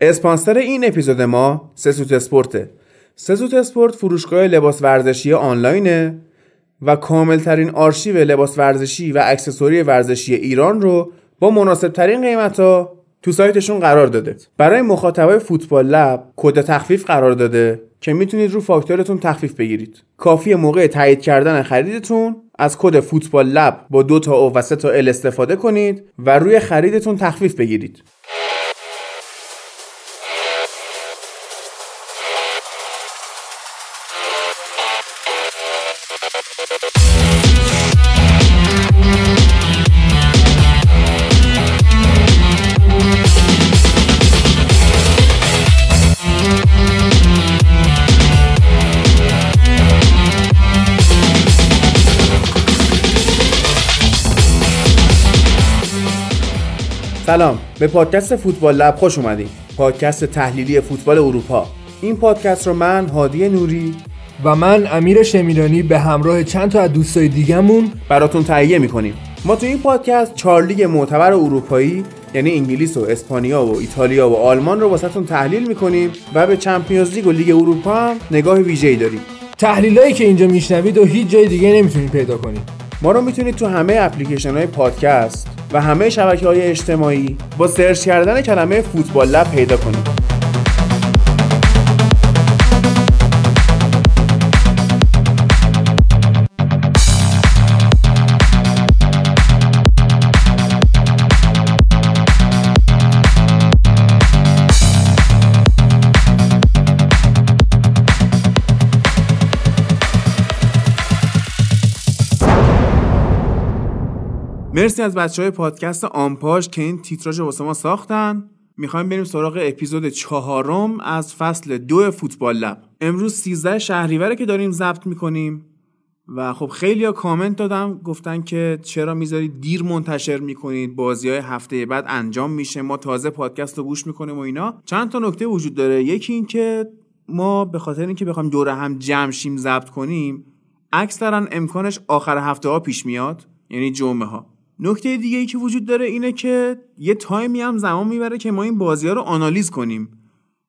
اسپانسر این اپیزود ما سسوت اسپورته سسوت اسپورت فروشگاه لباس ورزشی آنلاینه و کاملترین آرشیو لباس ورزشی و اکسسوری ورزشی ایران رو با مناسب ترین قیمت ها تو سایتشون قرار داده. برای مخاطبای Football Lab کد تخفیف قرار داده که می‌تونید رو فاکتورتون تخفیف بگیرید. کافیه موقع تایید کردن خریدتون از کد Football Lab با دو تا O و سه تا L استفاده کنید و روی خریدتون تخفیف بگیرید. سلام. به پادکست Football Lab خوش اومدید پادکست تحلیلی فوتبال اروپا. این پادکست رو من هادی نوری و من امیر شمیرانی به همراه چند تا از دوستای دیگهمون براتون تهیه می‌کنیم. ما تو این پادکست چهار لیگ معتبر اروپایی یعنی انگلیس و اسپانیا و ایتالیا و آلمان رو واسهتون تحلیل می‌کنیم و به Champions League و لیگ اروپا هم نگاه ویژه‌ای داریم. تحلیلایی که اینجا میشنوید و هیچ جای دیگه نمی‌تونید پیدا کنید. ما رو می‌تونید تو همه اپلیکیشن های پادکست و همه شبکه های اجتماعی با search کردن کلمه Football Lab پیدا کنید. مرسی از بچه های پادکست آمپاژ که این تیتراژ واسه ما ساختن. می‌خوایم بریم سراغ اپیزود چهارم از فصل دو فوتبال لب. امروز 13 شهریوره که داریم ضبط می‌کنیم و خب خیلی ها کامنت دادم گفتن که چرا می‌ذارید دیر منتشر می‌کنید بازی های هفته بعد انجام میشه. ما تازه پادکست رو گوش می‌کنیم و اینا. چند تا نکته وجود داره. یکی این که ما به خاطر اینکه بخوایم دور هم جمع شیم ضبط کنیم اکثرا امکانش آخر هفته ها پیش میاد یعنی جمعه ها. نکته دیگه ای که وجود داره اینه که یه تایمی هم زمان می‌بره که ما این بازی ها رو آنالیز کنیم.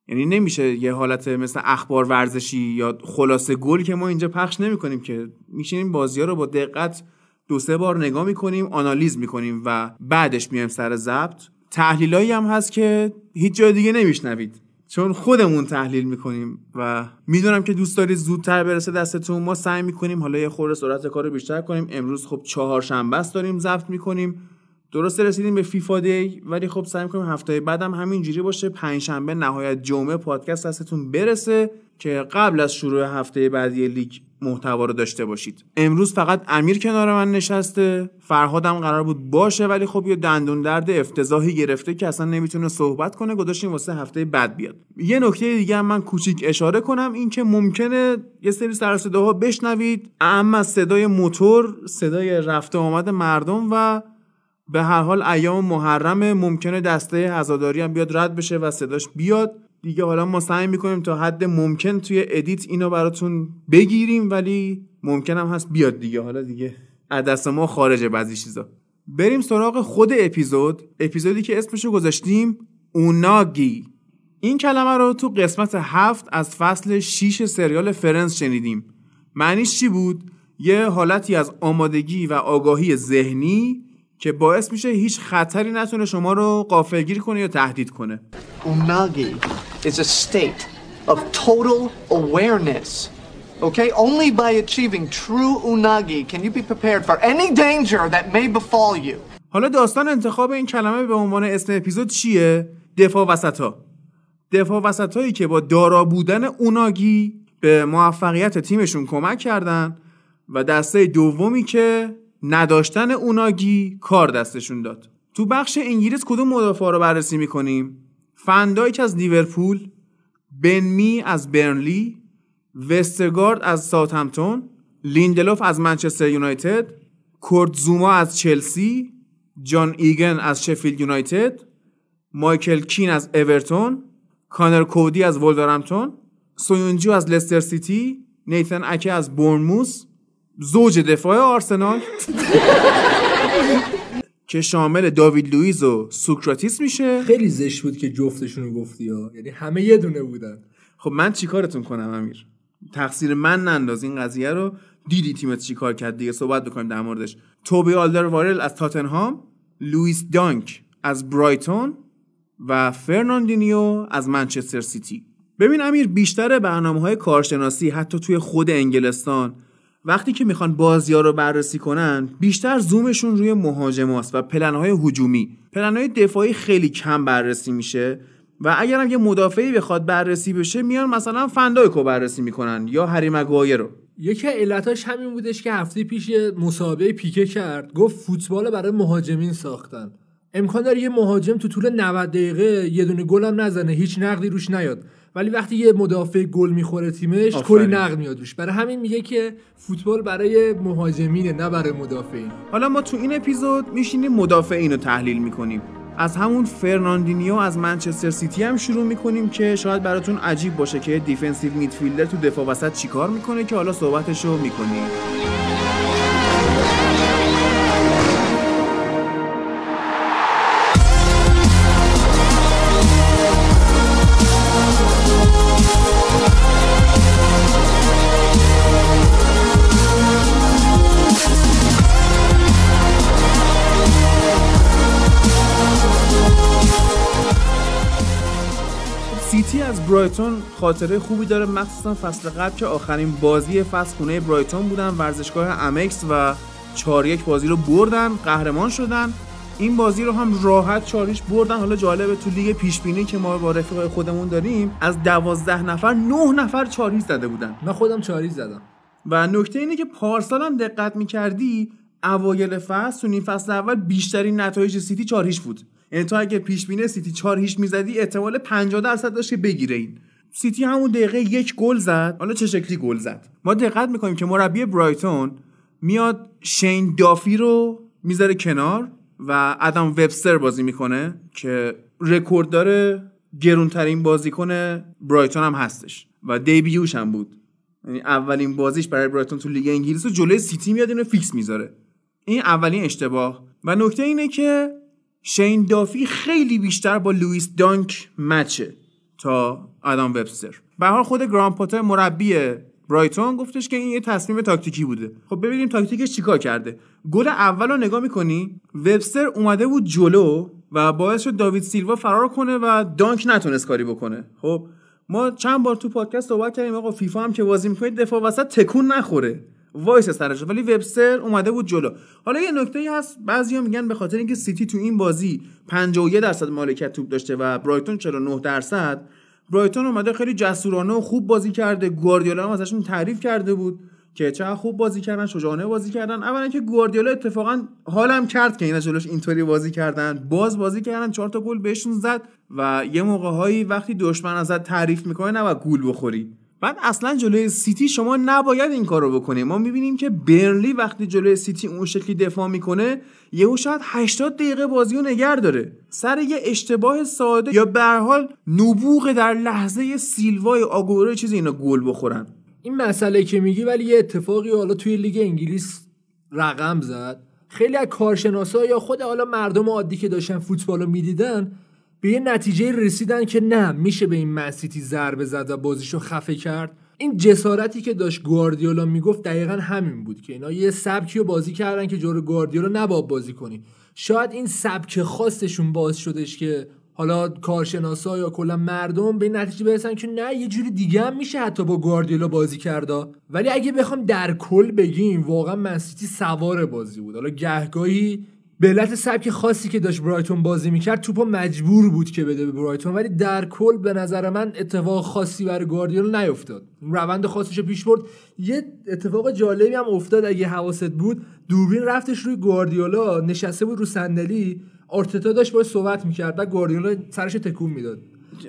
یعنی نمیشه یه حالت مثل اخبار ورزشی یا خلاصه گل که ما اینجا پخش نمی‌کنیم که میشینیم بازی ها رو با دقت دو سه بار نگاه می‌کنیم آنالیز می‌کنیم و بعدش میایم سر ضبط. تحلیلایی هم هست که هیچ جای دیگه نمیشنوید. چون خودمون تحلیل می‌کنیم و می‌دونم که دوست دارید زودتر برسه دستتون ما سعی می‌کنیم حالا یه خورده سرعت کار رو بیشتر کنیم. امروز خب چهارشنبه است داریم ضبط می‌کنیم. درسته رسیدیم به فیفا دی ولی خب سعی می‌کنیم هفته بعدم همینجوری باشه. پنجشنبه نهایت جمعه پادکست دستتون برسه که قبل از شروع هفته بعدی لیگ محتوا رو داشته باشید. امروز فقط امیر کنار من نشسته. فرهادم قرار بود باشه ولی خب یه دندون درد افتضاحی گرفته که اصلا نمی‌تونه صحبت کنه. گذاشتیم واسه هفته بعد بیاد. یه نکته دیگه هم من کوچیک اشاره کنم این که ممکنه یه سری سر صداها بشنوید. اما صدای موتور صدای رفته آمد مردم و به هر حال ایام محرم ممکنه دسته عزاداری هم بیاد رد بشه و صداش بیاد. دیگه حالا ما سعی می‌کنیم تا حد ممکن توی edit اینو براتون بگیریم ولی ممکن هم هست بیاد دیگه. حالا دیگه دست ما خارجه بعضی چیزا. بریم سراغ خود اپیزود. اپیزودی که اسمشو گذاشتیم اوناگی. این کلمه رو تو قسمت هفت از فصل 6 سریال Friends شنیدیم. معنیش چی بود؟ یه حالتی از آمادگی و آگاهی ذهنی که باعث میشه هیچ خطری نتونه شما رو قافلگیر کنه یا تهدید کنه Unagi is a state of total awareness. Okay? Only by achieving true unagi can you be prepared for any danger that may befall you. حالا داستان انتخاب این کلمه به عنوان اسم اپیزود چیه؟ دفاع وسطا دفاع وسطایی که با دارا بودن اوناگی به موفقیت تیمشون کمک کردن و دسته دومی که نداشتن اوناگی کار دستشون داد. تو بخش انگلیس کدوم مدافع رو بررسی می‌کنیم؟ فندایک از لیورپول بن می از برنلی وستگارد از ساوثهمپتون لیندلوف از منچستر یونایتد کورت زوما از چلسی جان ایگن از شفیلد یونایتد مایکل کین از اورتون کانر کودی از ولورهمپتون سویونجو از لستر سیتی نیتن اکه از بورنموس زوج دفاع آرسنال. که شامل داوید لوئیز و سوکراتیس میشه. خیلی زشت بود که جفتشون رو گفتی ها. یعنی همه یه دونه بودن. خب من چیکارتون کنم امیر؟ تقصیر من ننداز این قضیه رو. دیدی تیمت چیکار کرد دیگه؟ صحبت بکنیم در موردش. توبی آلدرویرلد از تاتنهام لوئیس دانک از برایتون و فرناندینیو از منچستر سیتی. ببین امیر بیشتر برنامه های کارشناسی حتی توی خود انگلستان وقتی که می‌خوان بازی ها رو بررسی کنن بیشتر زومشون روی مهاجماست و پلنهای هجومی. پلنهای دفاعی خیلی کم بررسی میشه و اگر هم یه مدافعی بخواد بررسی بشه میان مثلا فندایکو بررسی می‌کنن یا هری مگوایر رو یکی علتاش همین بودش که هفته پیش مسابقه پیکه کرد گفت فوتبال برای مهاجمین ساختن. امکان داره یه مهاجم تو طول 90 دقیقه یه دونه گل هم نزنه هیچ نقدی روش نیاد. ولی وقتی یه مدافع گل می‌خوره تیمش. کلی نقد میاد روش. برای همین میگه که فوتبال برای مهاجمینه نه برای مدافعین. حالا ما تو این اپیزود میشینیم مدافعین رو تحلیل می‌کنیم. از همون فرناندینیو از منچستر سیتی هم شروع می‌کنیم که شاید براتون عجیب باشه که defensive midfielder تو دفاع وسط چیکار می‌کنه که حالا صحبتش رو می‌کنیم. برایتون خاطره خوبی داره مخصوصا فصل قبل که آخرین بازی فصل خونه برایتون بودن. ورزشگاه امکس و 4 یک بازی رو بردن قهرمان شدن. این بازی رو هم راحت چاریش بردن. حالا جالبه تو لیگ پیش بینی که ما با رفیقای خودمون داریم از دوازده نفر نه نفر چاریش زده بودن. من خودم چاریز زدم. و نکته اینه که پارسال هم دقت می‌کردی اوایل فصل تو نیم فصل اول بیشترین نتایج سیتی چهار هیچ بود. یعنی تو اگه پیش بینی سیتی چهار هیچ می‌زدی احتمال 50 درصد داشت که بگیره این. سیتی همون دقیقه یک گل زد. حالا چه شکلی گل زد؟ ما دقت می‌کنیم که مربی برایتون میاد شین دافی رو می‌ذاره کنار و ادم وبستر بازی می‌کنه که رکورد داره گرونترین بازیکن برایتون هم هستش و debut ش هم بود. یعنی اولین بازیش برای برایتون تو لیگ انگلیس و جلوی سیتی میاد اینو فیکس می‌ذاره. این اولین اشتباه. و نکته اینه که شین دافی خیلی بیشتر با لوئیس دانک مچه تا آدم وبستر. به حال خود گرام پاتر مربی برایتون گفتش که این یه تصمیم تاکتیکی بوده. خب ببینیم تاکتیکش چیکار کرده. گل اول رو نگاه می‌کنی وبستر اومده بود جلو و باعث شد داوید سیلوا فرار کنه و دانک نتونست کاری بکنه. خب ما چند بار تو پادکست صحبت کردیم آقا فیفا هم که بازی می‌کنید دفاع وسط تکون نخوره. وایس سرش ولی وبستر اومده بود جلو. حالا یه نکته ای هست بعضیا میگن به خاطر اینکه سیتی تو این بازی 51 درصد مالکیت توپ داشته و برایتون 49 درصد برایتون اومده خیلی جسورانه و خوب بازی کرده. گواردیولا هم ازشون تعریف کرده بود که چقدر خوب بازی کردن شجاعانه بازی کردن. اولا که گواردیولا اتفاقا حال هم کرد که اینا جلوش اینطوری بازی کردن. باز بازی کردن چهار تا گل بهشون زد و یه موقع هایی وقتی دشمن ازت تعریف می‌کنه نباید گول بخوری. بعد اصلا جلوی سیتی شما نباید این کارو بکنی. ما می‌بینیم که برنلی وقتی جلوی سیتی اون شکلی دفاع می‌کنه یهو شاید 80 دقیقه بازی رو نگر داره. سر یه اشتباه ساده یا به حال نبوغ در لحظه سیلوای آگورو چیزی اینا گل بخورن. این مسئله که میگی ولی یه اتفاقی حالا توی لیگ انگلیس رقم زد. خیلی از کارشناسا یا خود حالا مردم عادی که داشتن فوتبال رو می‌دیدن به یه نتیجه رسیدن که نه میشه به این منسیتی ضربه زد و بازیشو خفه کرد. این جسارتی که داشت گواردیولا می‌گفت دقیقا همین بود که اینا یه سبکی رو بازی کردن که جور گواردیولا نباید بازی کنی. شاید این سبک خاصشون باعث شدش که حالا کارشناسا یا کلا مردم به نتیجه برسن که نه یه جوری دیگه هم میشه حتی با گواردیولا بازی کردا ولی اگه بخوام در کل بگیم واقعا منسیتی سوار بازی بود. حالا گهگاهی به علت سبک خاصی که داشت برایتون بازی می‌کرد توپو مجبور بود که بده به برایتون. ولی در کل به نظر من اتفاق خاصی برای گواردیولا نیفتاد. روند خاصش پیش برد. یه اتفاق جالبی هم افتاد اگه حواست بود. دوربین رفتش روی گواردیولا نشسته بود رو صندلی. آرتتا داشت باهاش صحبت می‌کرد و گواردیولا سرش تکون می‌داد.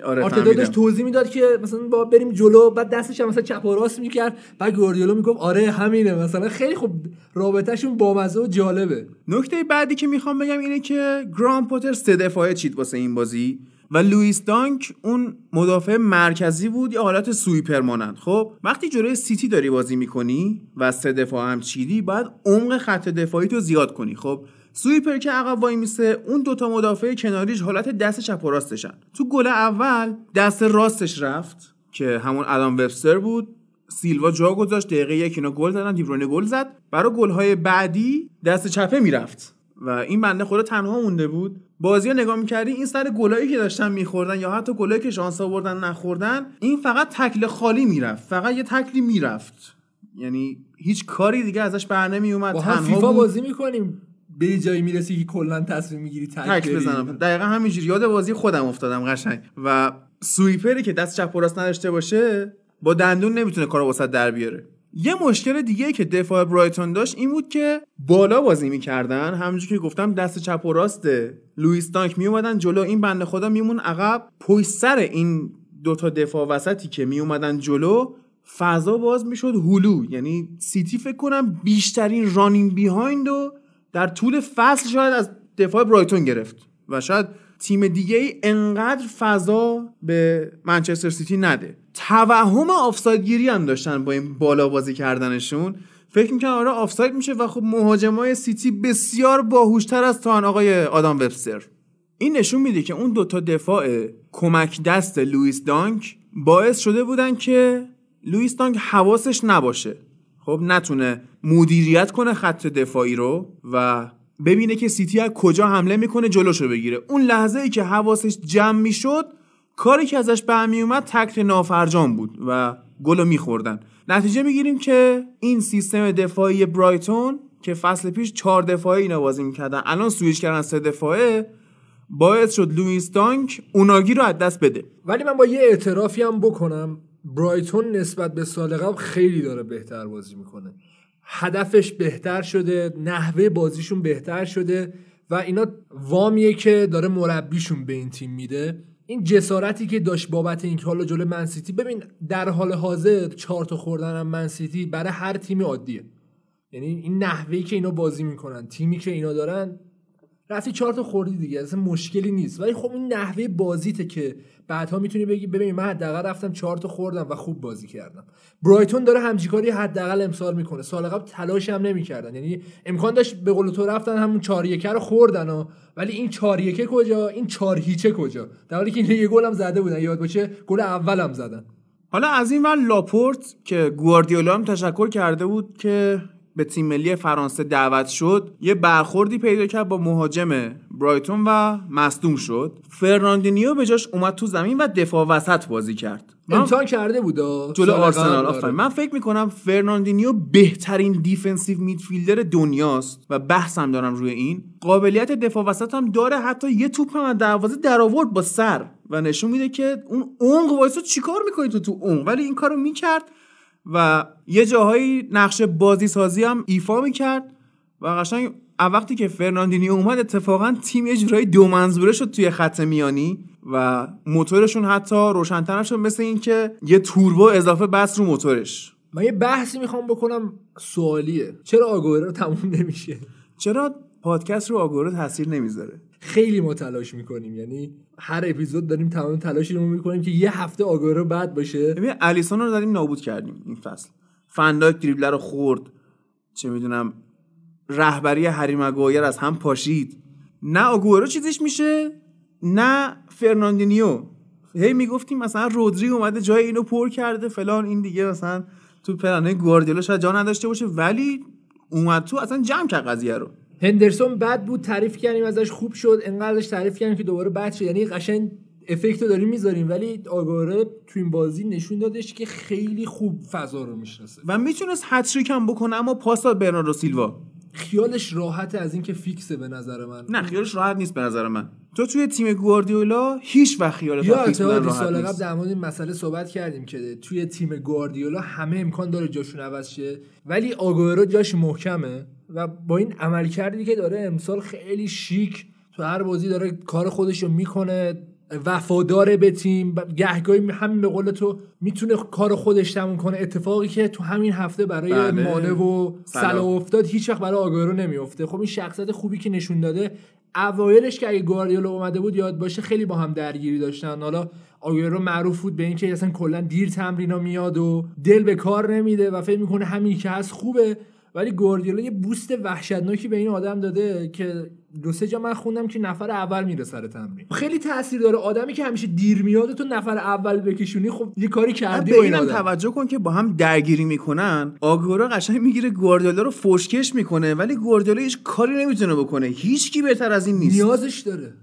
آره. داشت توضیح می‌داد که مثلا با بریم جلو بعد دستش هم مثلا چپ و راست می‌کرد بعد گواردیولا می‌گفت آره همینه. مثلا خیلی خوب رابطهشون بامزه و جالبه. نکته بعدی که می‌خوام بگم اینه که گرام پاتر سه دفاعه چید واسه این بازی و لوئیس دانک اون مدافع مرکزی بود یا حالت sweeper مانند خب وقتی جلوی سیتی داری بازی می‌کنی و سه دفاع هم چیدی باید عمق خط دفاعی تو زیاد کنی. خب sweeper که عقب وای میسه اون دوتا مدافع کناریش حالت دست چپ و راستشن. تو گل اول دست راستش رفت که همون ادم وبستر بود. سیلوا جا گذاشت دقیقه یک اینا گل زدن دیبرونه گل زد. برای گل‌های بعدی دست چپه می‌رفت. و این بنده خدا تنها مونده بود. بازی رو نگاه می‌کردی این سر گلایی که داشتن میخوردن یا حتی گلایی که شانس آوردن نخوردن این فقط تکل خالی می‌رفت. فقط یه تکلی می‌رفت. یعنی هیچ کاری دیگه ازش بر نمی اومد با هم فیفا بازی می‌کنیم. به جایی می‌رسی که کلا تصمیم می‌گیری تک بزنم. دقیقا همینجوری. یاد بازی خودم افتادم قشنگ. و sweeper ی که دست چپ و راست نداشته باشه با دندون نمی‌تونه کارو واست در بیاره. یه مشکل دیگه که دفاع برایتون داشت این بود که بالا بازی می‌کردن. همونجور که گفتم دست چپ و راست لوئیس دانک میومدن جلو. این بنده خدا می‌موند عقب. پشت سر این دوتا دفاع وسطی که میومدن جلو فضا باز می‌شد هلو. یعنی سیتی فکر کنم بیشترین running behind رو در طول فصل شاید از دفاع برایتون گرفت و شاید تیم دیگه ای انقدر فضا به منچستر سیتی نده. توهم آفساید گیری هم داشتن با این بالا بازی کردنشون. فکر می‌کنم آره آفساید میشه و خب مهاجمای سیتی بسیار باهوشتر از اون آقای آدام وبستر این نشون میده که اون دوتا دفاع کمک دست لوئیس دانک باعث شده بودن که لوئیس دانک حواسش نباشه. خب نتونه مدیریت کنه خط دفاعی رو و ببینه که سیتی از کجا حمله می‌کنه جلوشو بگیره. اون لحظه ای که حواسش جمع می‌شد کاری که ازش برمی اومد تکل نافرجام بود و گلو میخوردن. نتیجه می‌گیریم که این سیستم دفاعی برایتون که فصل پیش چهار دفاعی اینا بازی می‌کردن الان سویش کردن سه دفاعه باعث شد لوئیس دانک اوناگی رو از دست بده. ولی من با یه اعترافی هم بکنم. برایتون نسبت به سال قبل خیلی داره بهتر بازی می‌کنه. هدفش بهتر شده نحوه بازیشون بهتر شده و اینا وامیه که داره مربیشون به این تیم میده. این جسارتی که داشت بابت اینکه حالا جلو منسیتی ببین در حال حاضر چهار تا خوردن هم منسیتی برای هر تیمی عادیه. یعنی این نحوهی که اینا بازی می‌کنن تیمی که اینا دارن رفتی چهار تا خوردی دیگه اصلا مشکلی نیست. ولی خب این نحوه بازیته که بعدها می‌تونی بگی ببین من حداقل رفتم چهار تا خوردم و خوب بازی کردم. برایتون داره همچیکاری حداقل امسال می‌کنه. سال قبل تلاش هم نمی‌کردن. یعنی امکان داشت به قول تو رفتن همون 4 1 رو خوردن و ولی این 4 1 کجا؟ این 4 هیچه کجا؟ در حالی که یه گل هم زده بودن. یاد باشه گل اول هم زدن. حالا از این ور لاپورت که گواردیولا هم تشکر کرده بود که به تیم ملی فرانسه دعوت شد یه برخوردی پیدا کرد با مهاجم برایتون و مصدوم شد. فرناندینیو به جاش اومد تو زمین و دفاع وسط بازی کرد. امتحان کرده بود جلو آرسنال آفرین. من فکر می‌کنم فرناندینیو بهترین defensive midfielder دنیاست و بحثم دارم روی این. قابلیت دفاع وسط هم داره حتی یه توپ هم دروازه در آورد با سر. و نشون میده که اون عمق وایسا چیکار می‌کنی تو تو اون ولی این کارو می‌کرد. و یه جاهایی نقش بازی سازی هم ایفا می‌کرد و قشنگ وقتی که فرناندینیو اومد اتفاقا تیم یه جورایی دو منظوره شد توی خط میانی و موتورشون حتی روشنتر شد مثل اینکه یه توربو اضافه بس رو موتورش. من یه بحثی می‌خوام بکنم سوالیه. چرا آگوره تموم نمیشه؟ چرا پادکست رو آگوره تاثیر نمی‌ذاره؟ خیلی ما تلاش می‌کنیم. یعنی هر اپیزود داریم تمام تلاشی رو می‌کنیم که یه هفته آگورو بعد باشه. ببین الیسون رو داریم نابود کردیم این فصل. فنداک دریبلر رو خورد. چه می‌دونم رهبری هری مگوایر از هم پاشید. نه آگوئرو چیزش میشه نه فرناندینیو. هی می‌گفتیم مثلا رودری اومده جای اینو پر کرده فلان این دیگه مثلا تو پلنه گواردیولا شاید جا نداشته باشه ولی اومد تو اصلا جمع کرد قضیه رو. هندرسون بد بود تعریف کردیم ازش خوب شد. انقدرش تعریف کردیم که دوباره بد شد. یعنی قشنگ effect رو داریم می‌ذاریم ولی آگوئرو تو این بازی نشون دادش که خیلی خوب فضا رو می‌شناسه. و می‌تونست hat-trick هم بکنه اما پاس داد برناردو سیلوا. خیالش راحت از اینکه فیکسه به نظر من. نه خیالش راحت نیست به نظر من. تو توی تیم گواردیولا هیچ وقت خیالت یا سال قبل در مورد این مسئله صحبت کردیم که توی تیم گواردیولا همه امکان داره جاشون عوض شه ولی آگورو جاش محکمه و با این عملکردی که داره امسال خیلی شیک تو هر بازی داره کار خودش رو می‌کنه وفاداره به تیم گهگاهی همین به قول تو می‌تونه کار خودش تموم کنه. اتفاقی که تو همین هفته برای بله. مانه و سلا افتاد هیچ وقت برای آگارو نمیافته. خب این شخصیت خوبی که نشون داده اوایلش که اگه گواردیولا اومده بود یاد باشه خیلی با هم درگیری داشتن. حالا آگورو معروف بود به اینکه اصلا کلا دیر تمرینا میاد و دل به کار نمیده و فکر می‌کنه همین که هست خوبه. ولی گواردیولا یه بوست وحشتناکی به این آدم داده که دو سه جا من خوندم که نفر اول میره سر تمرین. خیلی تاثیر داره. آدمی که همیشه دیر میاد تو نفر اول بکشونی خب یه کاری کردی به اینم توجه کن که با هم درگیری می‌کنن. آگورا قشنگ می‌گیره گواردیولا رو فشکش می‌کنه ولی گواردیولا هیچ کاری نمی‌تونه بکنه. هیچکی بهتر از این نیست. نیازش داره.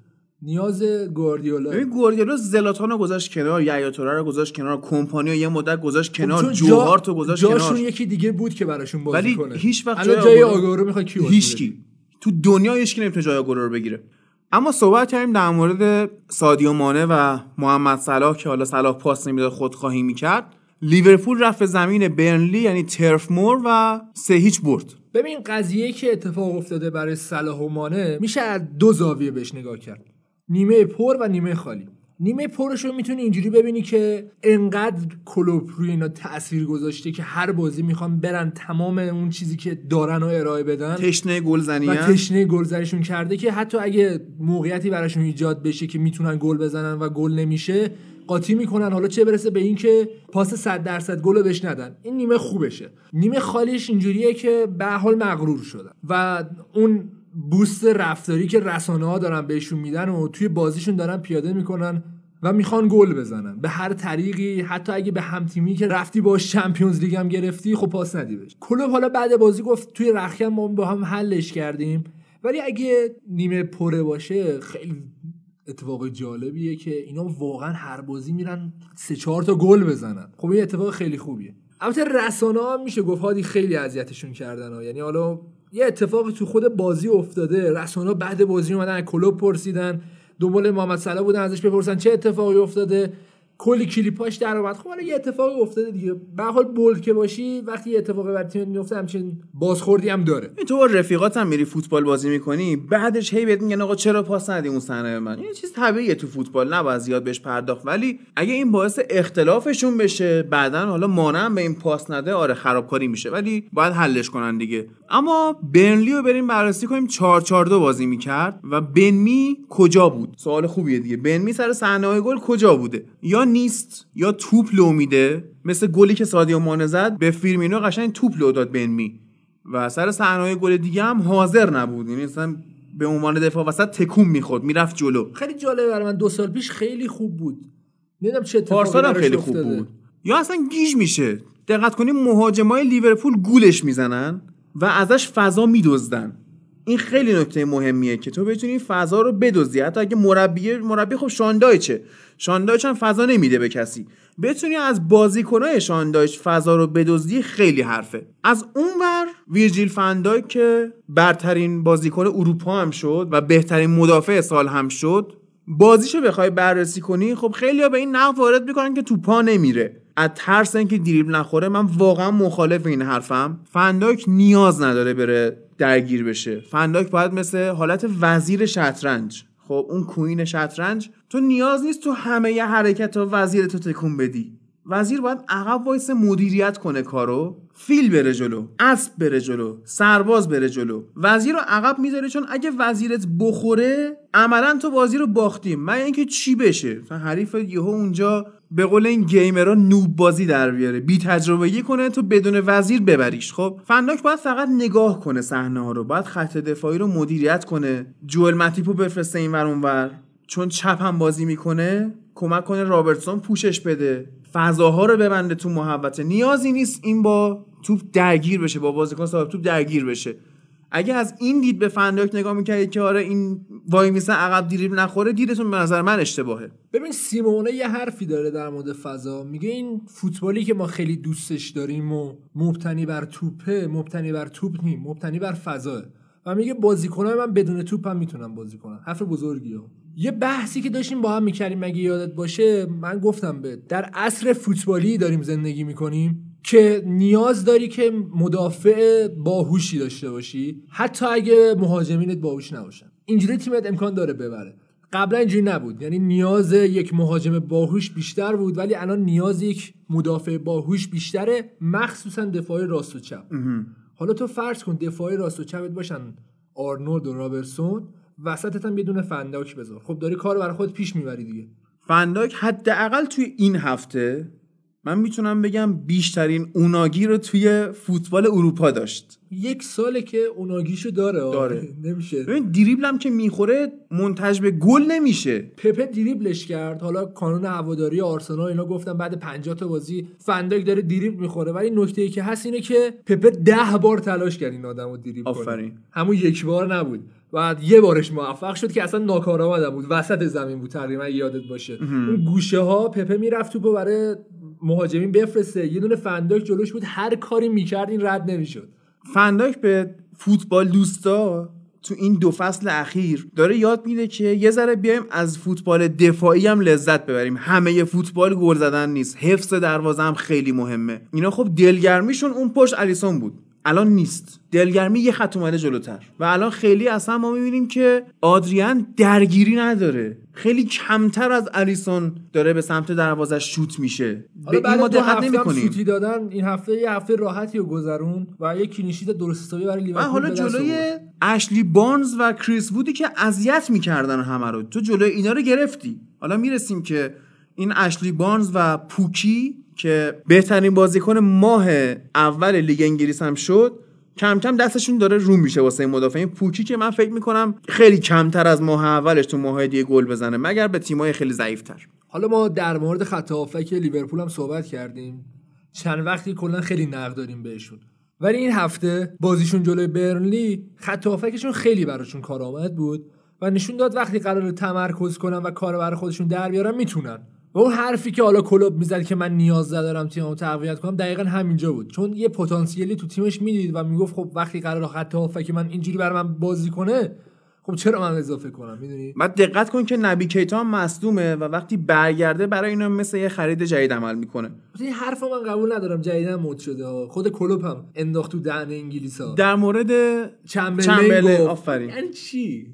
نیاز گواردیولا. ببین گواردیولا زلاتان رو گذاشت کنار یحیی رو گذاشت کنار کمپانی رو یه مدت گذاشت خب کنار چون جوهار جا- تو گذاشت جاشون کنار. یکی دیگه بود که براشون بازی ولی کنه. هیچ وقت جای آگورو- می‌خواد کی بده؟ تو دنیا هیچکی نمی‌تونه جای رو بگیره. اما صحبت کردیم در مورد سادیو مانه و محمد صلاح که حالا صلاح پاس نمی‌داد خودخواهی می‌کرد. لیورپول رفت به زمین برنلی یعنی ترف مور و سه هیچ برد. ببین قضیه که اتفاق افتاده برای صلاح و مانه میشه از دو زاویه بهش نگاه کرد. نیمه پر و نیمه خالی. نیمه پرش رو می‌تونی اینجوری ببینی که انقدر کلوب روی اینا تاثیر گذاشته که هر بازی می‌خوان برن تمام اون چیزی که دارن و ارائه بدن تشنه گلزنی و. تشنه گلزنیشون کرده که حتی اگه موقعیتی براشون ایجاد بشه که می‌تونن گل بزنن و گل نمیشه قاطی می‌کنن. حالا چه برسه به اینکه پاس 100 درصد گل بهش ندن. این نیمه خوبشه. نیمه خالیش اینجوریه که به حال مغرور شدن. و اون بوست رفتاری که رسانه ها دارن بهشون میدن و توی بازیشون دارن پیاده می‌کنن و می‌خوان گل بزنن. به هر طریقی حتی اگه به هم تیمی که رفتی باش چمپیونز لیگ هم گرفتی خب پاس ندی بهش کلوب حالا بعد بازی گفت توی رخکن ما با هم حلش کردیم. ولی اگه نیمه پره باشه خیلی اتفاق جالبیه که اینا واقعا هر بازی میرن سه چهار تا گل بزنن. خب این اتفاق خیلی خوبیه. البته رسانه ها میشه گفت هادی خیلی اذیتشون کردن ها. یعنی حالا یه اتفاقی تو خود بازی افتاده. رسانه بعد بازی اومدن کلوب پرسیدن. دنبال محمد صلاح بودن ازش بپرسن چه اتفاقی افتاده. کلی کلیپاش در اومد خب حالا یه اتفاقی افتاده دیگه. به حال بولد که باشی وقتی یه اتفاقی بر تیم میفته همچین بازخوردی هم داره. این تو با رفیقات هم میری فوتبال بازی می‌کنی بعدش هی بهت میگن آقا چرا پاس ندی اون صحنه به من؟ این چیز طبیعیه تو فوتبال نباید زیاد بهش پرداخت. ولی اگه این باعث اختلافشون بشه بعدا حالا مانع به این پاس نده آره خرابکاری میشه. ولی باید حلش کنن دیگه. اما برنلی رو بریم بررسی کنیم. 4 4 2 بازی می‌کرد و بنمی کجا بود؟ سوال خوبیه دیگه. بنمی سر صحنه گل کجا بوده؟ یا نیست یا توپ لو میده مثل گلی که سادیو مانه زد به فیرمینو قشنگ توپ لو داد بن می و سر صحنه گل دیگه هم حاضر نبود. یعنی مثلا به عنوان دفاع وسط تکون می‌خورد می‌رفت جلو. خیلی جالبه برای من دو سال پیش خیلی خوب بود. نمی‌دونم چه پارسال هم خیلی خوب افتاده. بود. یا اصلا گیج میشه. دقت کنیم مهاجمای لیورپول گولش می‌زنن و ازش فضا میدزدن. این خیلی نکته مهمیه که تو بتونی فضا رو بدزدی. حتی اگه مربی مربی خب شان دایچه. شاندایچ هم فضا نمیده به کسی. بتونی از بازیکنای شاندایچ فضا رو بدزدی خیلی حرفه. از اونور ویرجیل فندایک که برترین بازیکن اروپا هم شد و بهترین مدافع سال هم شد بازیشو بخوای بررسی کنی خب خیلی به این نقد وارد می‌کنن که تو پا نمیره. از ترس اینکه دریبل نخوره من واقعا مخالف این حرفم. فنداک نیاز نداره بره درگیر بشه. فنداک باید مثل حالت وزیر شطرنج خب اون کوین شطرنج تو نیاز نیست تو همه ی حرکت ها وزیر تو تکون بدی. وزیر باید عقب وایس مدیریت کنه کارو. فیل بره جلو اسب بره جلو سرباز بره جلو. وزیر رو عقب می‌ذاره چون اگه وزیرت بخوره عملا تو بازی رو باختیم. من اینکه چی بشه؟ حریف یهو اونجا به قول این gamer ها noob بازی در بیاره. بی تجربگی کنه تو بدون وزیر ببریش. خب فنداک باید فقط نگاه کنه صحنه ها رو. باید خط دفاعی رو مدیریت کنه. جوئل متیپو بفرسته این ور اونور چون چپ هم بازی می‌کنه کمک کنه رابرتسون پوشش بده. فضاها رو ببنده تو محوطه. نیازی نیست این با توپ درگیر بشه با بازیکن صاحب توپ درگیر بشه. اگه از این دید به فنداک نگاه می‌کردید که آره این وای میسه عقب دیریب نخوره دیدتون به نظر من اشتباهه. ببین سیمونه یه حرفی داره در مورد فضا. میگه این فوتبالی که ما خیلی دوستش داریم و مبتنی بر توپه مبتنی بر توپ نیم مبتنی بر فضاه. و میگه بازیکنای من بدون توپ هم می‌تونم بازی کنم حرف بزرگیه. یه بحثی که داشتیم با هم می‌کردیم مگه یادت باشه من گفتم به در عصر فوتبالی داریم زندگی می‌کنیم. که نیاز داری که مدافع باهوشی داشته باشی حتی اگه مهاجمینت باهوش نباشن. اینجوری تیمت امکان داره ببره. قبلا اینجوری نبود. یعنی نیاز یک مهاجم باهوش بیشتر بود ولی الان نیاز یک مدافع باهوش بیشتره مخصوصا دفاع راست و چپ. حالا تو فرض کن دفاع راست و چپت باشن آرنولد و رابرسون وسطت هم یه دونه فنداک بذار. خب داری کار برای خود پیش می‌بری دیگه. فنداک حداقل توی این هفته من می‌تونم بگم بیشترین اوناگی رو توی فوتبال اروپا داشت. یک ساله که اوناگیشو داره. داره. نمیشه. ببین دریبل هم که می‌خوره منتج به گل نمیشه. پپه دریبلش کرد. حالا کانون هواداری آرسنال اینا گفتن بعد 50 تا بازی فندک داره دریبل می‌خوره. ولی نکته ای که هست اینه که پپه ده بار تلاش کرد این آدمو دریبل کنه. آفرین. همون یک بار نبود. بعد یه بارش موفق شد که اصلا ناکارآمد بود وسط زمین بود تقریبا یادت باشه. اون گوشه ها پپه می‌رفت توپو برای مهاجمین بفرسته. یه دونه فندک جلوش بود. هر کاری می‌کرد این رد نمی‌شد. فنداک به فوتبال دوستا تو این دو فصل اخیر داره یاد میده که یه ذره بیایم از فوتبال دفاعی هم لذت ببریم. همه فوتبال گل زدن نیست. حفظ دروازه هم خیلی مهمه. اینا خب دلگرمیشون اون پشت الیسون بود. الان نیست. دلگرمی یه خط اومده جلوتر. و الان خیلی اصلا ما می‌بینیم که آدریان درگیری نداره. خیلی کمتر از الیسون داره به سمت دروازه شوت میشه. به این ما دقت نمی‌کنیم. سوتی دادن این هفته یه هفته راحتی رو گذرون و یه clean sheet درست حسابی برای لیورپول حالا جلوی. اشلی بارنز و کریس وودی که اذیت می‌کردن همه رو. تو جلوی اینا رو گرفتی. حالا می‌رسیم که این اشلی بارنز و پوکی که بهترین بازیکن ماه اول لیگ انگلیس هم شد کم کم دستشون داره رو میشه واسه این مدافعین. پوکی که من فکر می‌کنم خیلی کمتر از ماه اولش تو ماه دیگه گل بزنه مگر به تیمای خیلی ضعیفتر. حالا ما در مورد خط هافک لیورپول هم صحبت کردیم چند وقتی کلا خیلی نقد داریم بهشون. ولی این هفته بازیشون جلوی برنلی خط خیلی براشون کارآمد بود و نشون داد وقتی قرار تمرکز کنن و کار برای خودشون در بیارن می‌تونن. و اون حرفی که حالا کلوب می‌زد که من نیاز دارم تیممو تقویت کنم دقیقا همینجا بود. چون یه پتانسیلی تو تیمش می‌دید و می‌گفت خب وقتی قرار خط هافک من اینجوری برای من بازی کنه خب چرا من اضافه کنم؟ می‌دونی؟ بعد دقت کن که نبی کیتا هم مصدومه و وقتی برگرده برای اینا مثل یه خرید جدید عمل می‌کنه. این حرف من قبول ندارم. جدیدن مد شده خود کلوب هم انداخت تو دهن انگلیس ها در مورد چمبرلین. آفرین. یعنی چی؟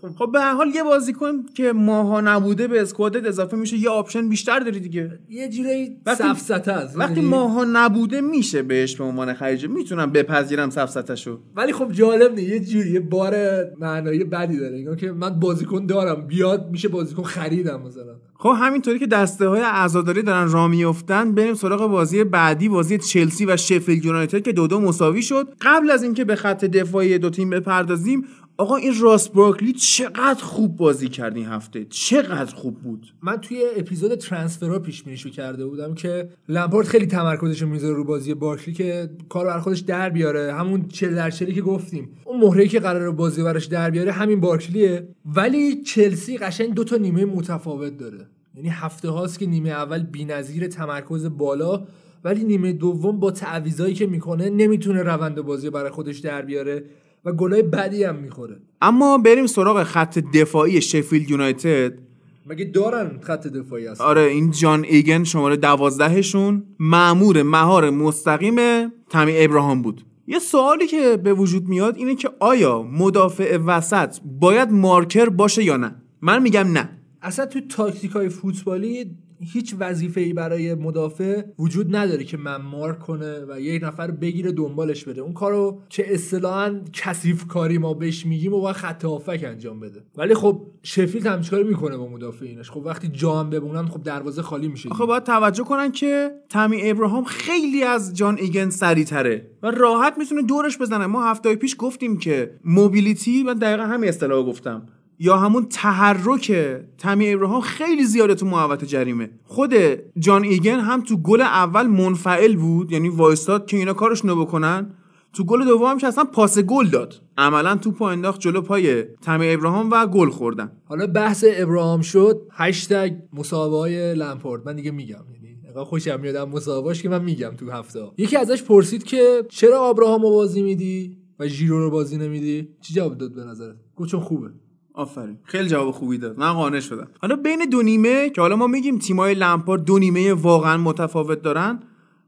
خب خب به هر حال یه بازیکن که ماها نبوده به squad ت اضافه میشه یه option بیشتر داری دیگه. یه جوری سفسطه است. وقتی می‌دونی؟ ماها نبوده میشه بهش به عنوان خریده. می‌تونم بپذیرم سفسطشو ولی خب جالب نیست. یه جوری یه بار معنایی بدی داره. انگار که من بازیکن دارم. بیاد میشه بازیکن خریدم مثلا. خب همینطوری که دسته های عزاداری دارن راه میفتن بریم سراغ بازی بعدی بازی چلسی و شفیلد یونایتد که دو دو مساوی شد. قبل از اینکه به خط دفاعی دو تیم بپردازیم آقا این راس بارکلی چقدر خوب بازی کرد این هفته؟ چقدر خوب بود. من توی اپیزود ترانسفرها پیش بینیشو کرده بودم که لمپارد خیلی تمرکزش می‌ذاره رو بازی بارکلی که کار بر خودش در بیاره. همون 40 در 40 که گفتیم. اون مهره که قراره بازی براش در بیاره همین بارکلیه. ولی چلسی قشنگ دو تا نیمه متفاوت داره. یعنی هفته هاست که نیمه اول بی‌نظیر تمرکز بالا ولی نیمه دوم با تعویضایی که می‌کنه نمی‌تونه روند بازی برای خودش در بیاره. و گلای بدی هم می‌خوره. اما بریم سراغ خط دفاعی شفیلد یونایتد. مگه دارن خط دفاعی هست آره این جان ایگن شماره دوازدهشون معمور مهار مستقیم تمی ابراهام بود. یه سوالی که به وجود میاد اینه که آیا مدافع وسط باید مارکر باشه یا نه؟ من میگم نه. اصلا تو تاکتیک های فوتبالی هیچ وظیفه ای برای مدافع وجود نداره که من مارک کنه و یه نفر بگیره دنبالش بده اون کارو که اصطلاحا کثیف کاری ما بهش میگیم و باید خط هافک انجام بده. ولی خب شفیلد هم چیکار می‌کنه با مدافعینش خب وقتی جا هم بمونن خب دروازه خالی میشه آخه باید توجه کنن که تمی ابراهام خیلی از جان ایگن سریعتره و راحت می‌تونه دورش بزنه. ما هفته پیش گفتیم که موبیلیتی من دقیقا همین اصطلاح گفتم. یا همون تحرک تمی ابراهام خیلی زیاده تو محوطه جریمه. خود جان ایگن هم تو گل اول منفعل بود یعنی وایستاد که اینا کارش بکنن. تو گل دوم که اصلا پاس گل داد. عملا توپو انداخت جلو پای تمی ابراهام و گل خوردن. حالا بحث ابراهام شد. هشتگ مسابقه های لمپارد من دیگه میگم. یعنی انقدر خوشم میاد از مسابقاش که من میگم تو هفته. یکی ازش پرسید که چرا آبراهامو بازی میدی و ژیرو رو بازی نمیدی؟ چی جواب داد به نظرت؟ گفت چون خوبه. آفرین. خیلی جواب خوبی داد. من قانع شدم. حالا بین دو نیمه که حالا ما میگیم تیمای لمپارد دو نیمه واقعا متفاوت دارن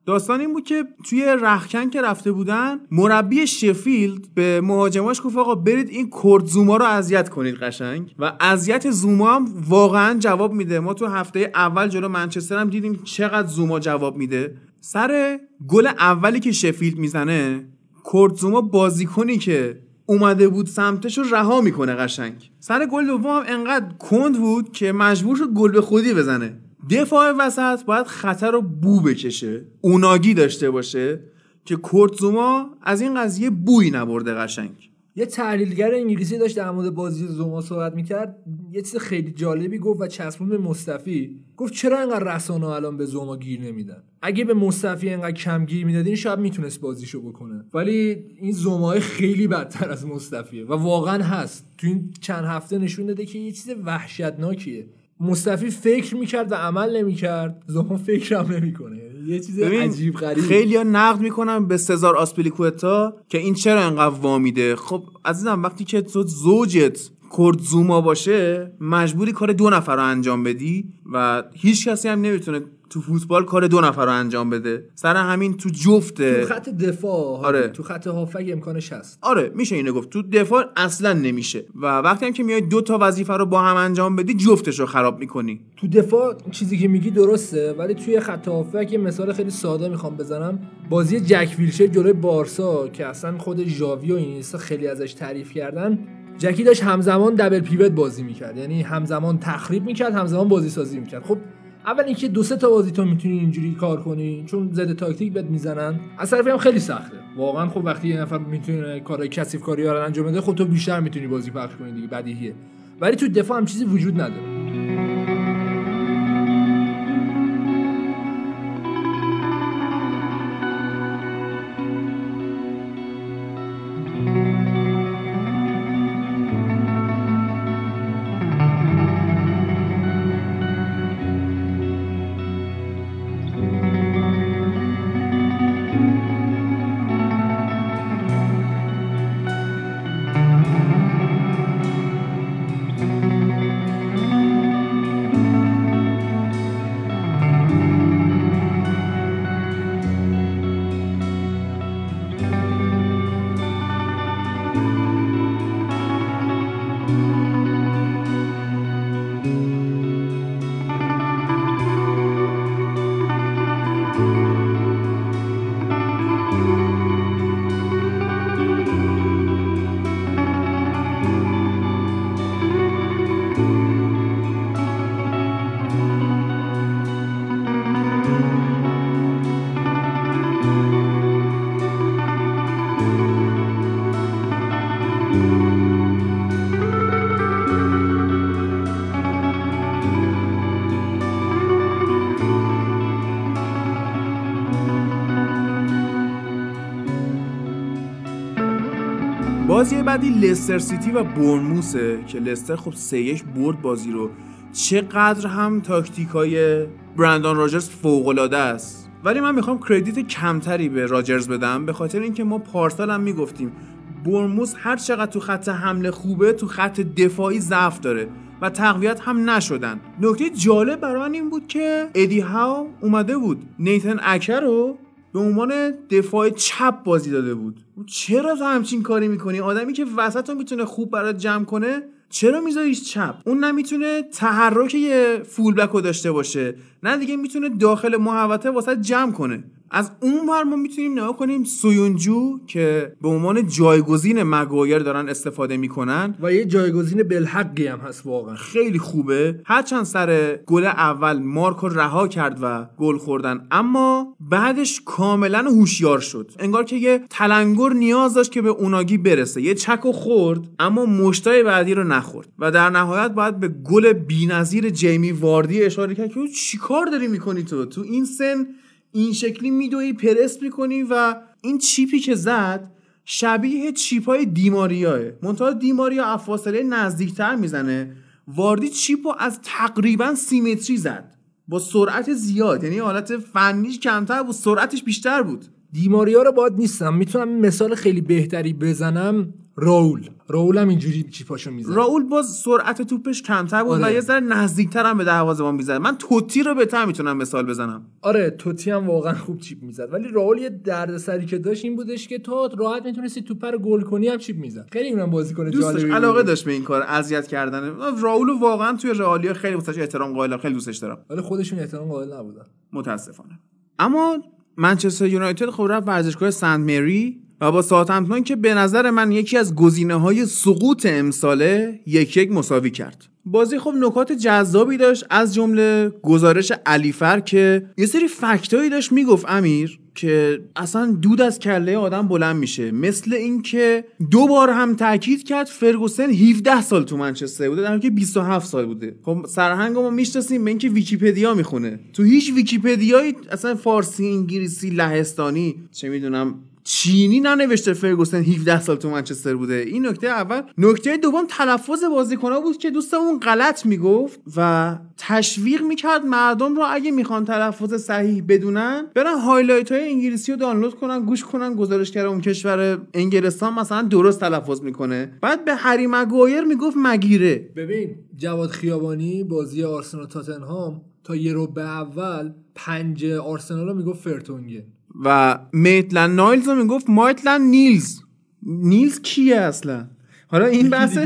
داستان این بود که توی رخکن که رفته بودن مربی شفیلد به مهاجماش گفت آقا برید این کرد زوما رو اذیت کنید قشنگ. و اذیت زوما هم واقعا جواب میده. ما تو هفته اول جلو منچستر هم دیدیم چقدر زوما جواب میده. سر گل اولی که شفیلد می‌زنه کرد زوما بازیکنی که اومده بود سمتش رو رها می‌کنه قشنگ. سر گل دوم هم انقدر کند بود که مجبور شد گل به خودی بزنه. دفاع وسط باید خطر رو بو بکشه اوناگی داشته باشه که کورتزوما از این قضیه بوی نبرده قشنگ. یه تحلیلگر انگلیسی داشت در مورد بازی زوما صحبت می‌کرد یه چیز خیلی جالبی گفت و چسبون به مصطفی. گفت چرا اینقدر رسانه الان به زوما گیر نمیدن؟ اگه به مصطفی اینقدر کم گیر می‌دادین شاید می‌تونست بازیشو بکنه. ولی این زومای خیلی بدتر از مصطفیه و واقعا هست. تو این چند هفته نشون داده که یه چیز وحشتناکیه. مصطفی فکر می‌کرد و عمل نمی‌کرد. زوما فکر هم نمی‌کنه. یه چیز عجیب غریب. خیلی نقد می‌کنن به سزار آسپلیکوتا که این چرا انقدر وامیده خب عزیزم وقتی که تو زوجت کرد زوما باشه مجبوری کار دو نفر رو انجام بدی و هیچ کسی هم نمی‌تونه تو فوتبال کار دو نفر رو انجام بده. سر همین تو جفته تو خط دفاع آره. تو خط هافک امکانش هست آره میشه اینو گفت. تو دفاع اصلا نمیشه. و وقتی هم که میای دو تا وظیفه رو با هم انجام بدی جفتش رو خراب می‌کنی. تو دفاع چیزی که میگی درسته ولی توی خط هافک یه مثال خیلی ساده می‌خوام بزنم. بازی جک ویلشر جلوی بارسا که اصلا خود ژاوی و اینیستا خیلی ازش تعریف کردن. جکی داشت همزمان دبل پیوت بازی می‌کرد. یعنی همزمان تخریب می‌کرد همزمان بازی سازی می‌کرد. خب اول اینکه دو سه تا بازی تو می‌تونی اینجوری کار کنی چون زده تاکتیک بهت می‌زنن. از طرفی هم خیلی سخته. واقعا خب وقتی یه نفر می‌تونه کارهای کثیف کاری رو انجام بده خب تو بیشتر می‌تونی بازی پخش کنی دیگه بدیهیه. ولی تو دفاع هم چیزی وجود نداره. بعدی لستر سیتی و برنموسه که لستر خب سه برد بازی رو. چقدر هم تاکتیک های برندان راجرز فوق العاده است. ولی من می‌خوام کردیت کمتری به راجرز بدم به خاطر اینکه ما پارسال هم می‌گفتیم برموس هر چقدر تو خط حمله خوبه تو خط دفاعی ضعف داره و تقویت هم نشدن. نکته جالب برای این بود که ادی هاو اومده بود. نیتن اکر رو به عنوان دفاع چپ بازی داده بود. چرا تو همچین کاری می‌کنی؟ آدمی که وسط رو می‌تونه خوب برات جمع کنه چرا میذاریش چپ؟ اون نمی‌تونه تحرک یه فولبک رو داشته باشه نه دیگه می‌تونه داخل محوطه واسه جمع کنه. از اون ور ما می‌تونیم نگاه کنیم سویونجو که به عنوان جایگزین مگایر دارن استفاده می‌کنن. و یه جایگزین بلحقی هم هست واقعا. خیلی خوبه. هرچند سر گل اول مارکو رها کرد و گل خوردن اما بعدش کاملا هوشیار شد. انگار که یه تلنگر نیاز داشت که به اوناگی برسه. یه چک و خورد اما مشتای بعدی رو نخورد. و در نهایت باید به گل بی‌نظیر جیمی واردی اشاره کرد که چیکار داری می‌کنی تو؟ تو این سن این شکلی میدوی پرس می‌کنی و این چیپی که زد شبیه چیپ های دیماریاه. منتها دیماریا افاصله نزدیکتر می‌زنه. واردی چیپو از تقریبا سیمتری زد. با سرعت زیاد. یعنی حالت فنیش کمتر بود سرعتش بیشتر بود. دیماریا رو باید نیستم. می‌تونم مثال خیلی بهتری بزنم. راول راول هم اینجوری چیپاشو می‌زنه. راول باز سرعت توپش کمتر بود آره. و یه ذره نزدیکتر هم به دروازه‌بان می‌زد. من توتی رو بهتر می‌تونم مثال بزنم. آره توتی هم واقعا خوب چیپ می‌زد. ولی راول یه دردسری که داشت این بودش که تو راحت می‌تونستی توپ رو گل کنی هم چیپ می‌زد. خیلی اونم بازیکن دوستش جالبی. علاقه داشت به این کار اذیت کردن. راول واقعا توی رئالیا خیلی واسش احترام قائلم خیلی دوستش دارم. ولی خودشون احترام قائل نبودن. متاسفانه. اما منچستر یونایتد خب رفت ورزشگاه سنت مری. و با ساوثهمپتون که به نظر من یکی از گزینه های سقوط امساله یک یک مساوی کرد. بازی خب نکات جذابی داشت از جمله گزارش علیفر که یه سری فکتایی داشت. می‌گفت امیر که اصلا دود از کله آدم بلند میشه. مثل اینکه دو بار هم تاکید کرد فرگوسن 17 سال تو منچستر بوده در که 27 سال بوده. خب سرهنگ ما می‌شناسیم به اینکه ویکیپدیا می‌خونه. تو هیچ ویکیپدیایی اصلا فارسی انگلیسی لهستانی چه می‌دونم چینی ننوشته فرگوسن 17 سال تو منچستر بوده. این نکته اول. نکته دوم تلفظ بازیکنها بود که دوستمون غلط می‌گفت و تشویق می‌کرد مردم رو اگه می‌خوان تلفظ صحیح بدونن برن highlight های انگلیسی رو دانلود کنن گوش کنن گزارشگر اون کشور انگلستان مثلا درست تلفظ می‌کنه. بعد به هری مگوایر می‌گفت مگیره. ببین جواد خیابانی بازی آرسنال تاتنهام تا یه رو به اول پنج آرسنال رو می‌گفت فرتونگه. و میتلن نایلز رو می‌گفت مایتلن نیلز. نیلز کیه اصلا؟ حالا این بحث.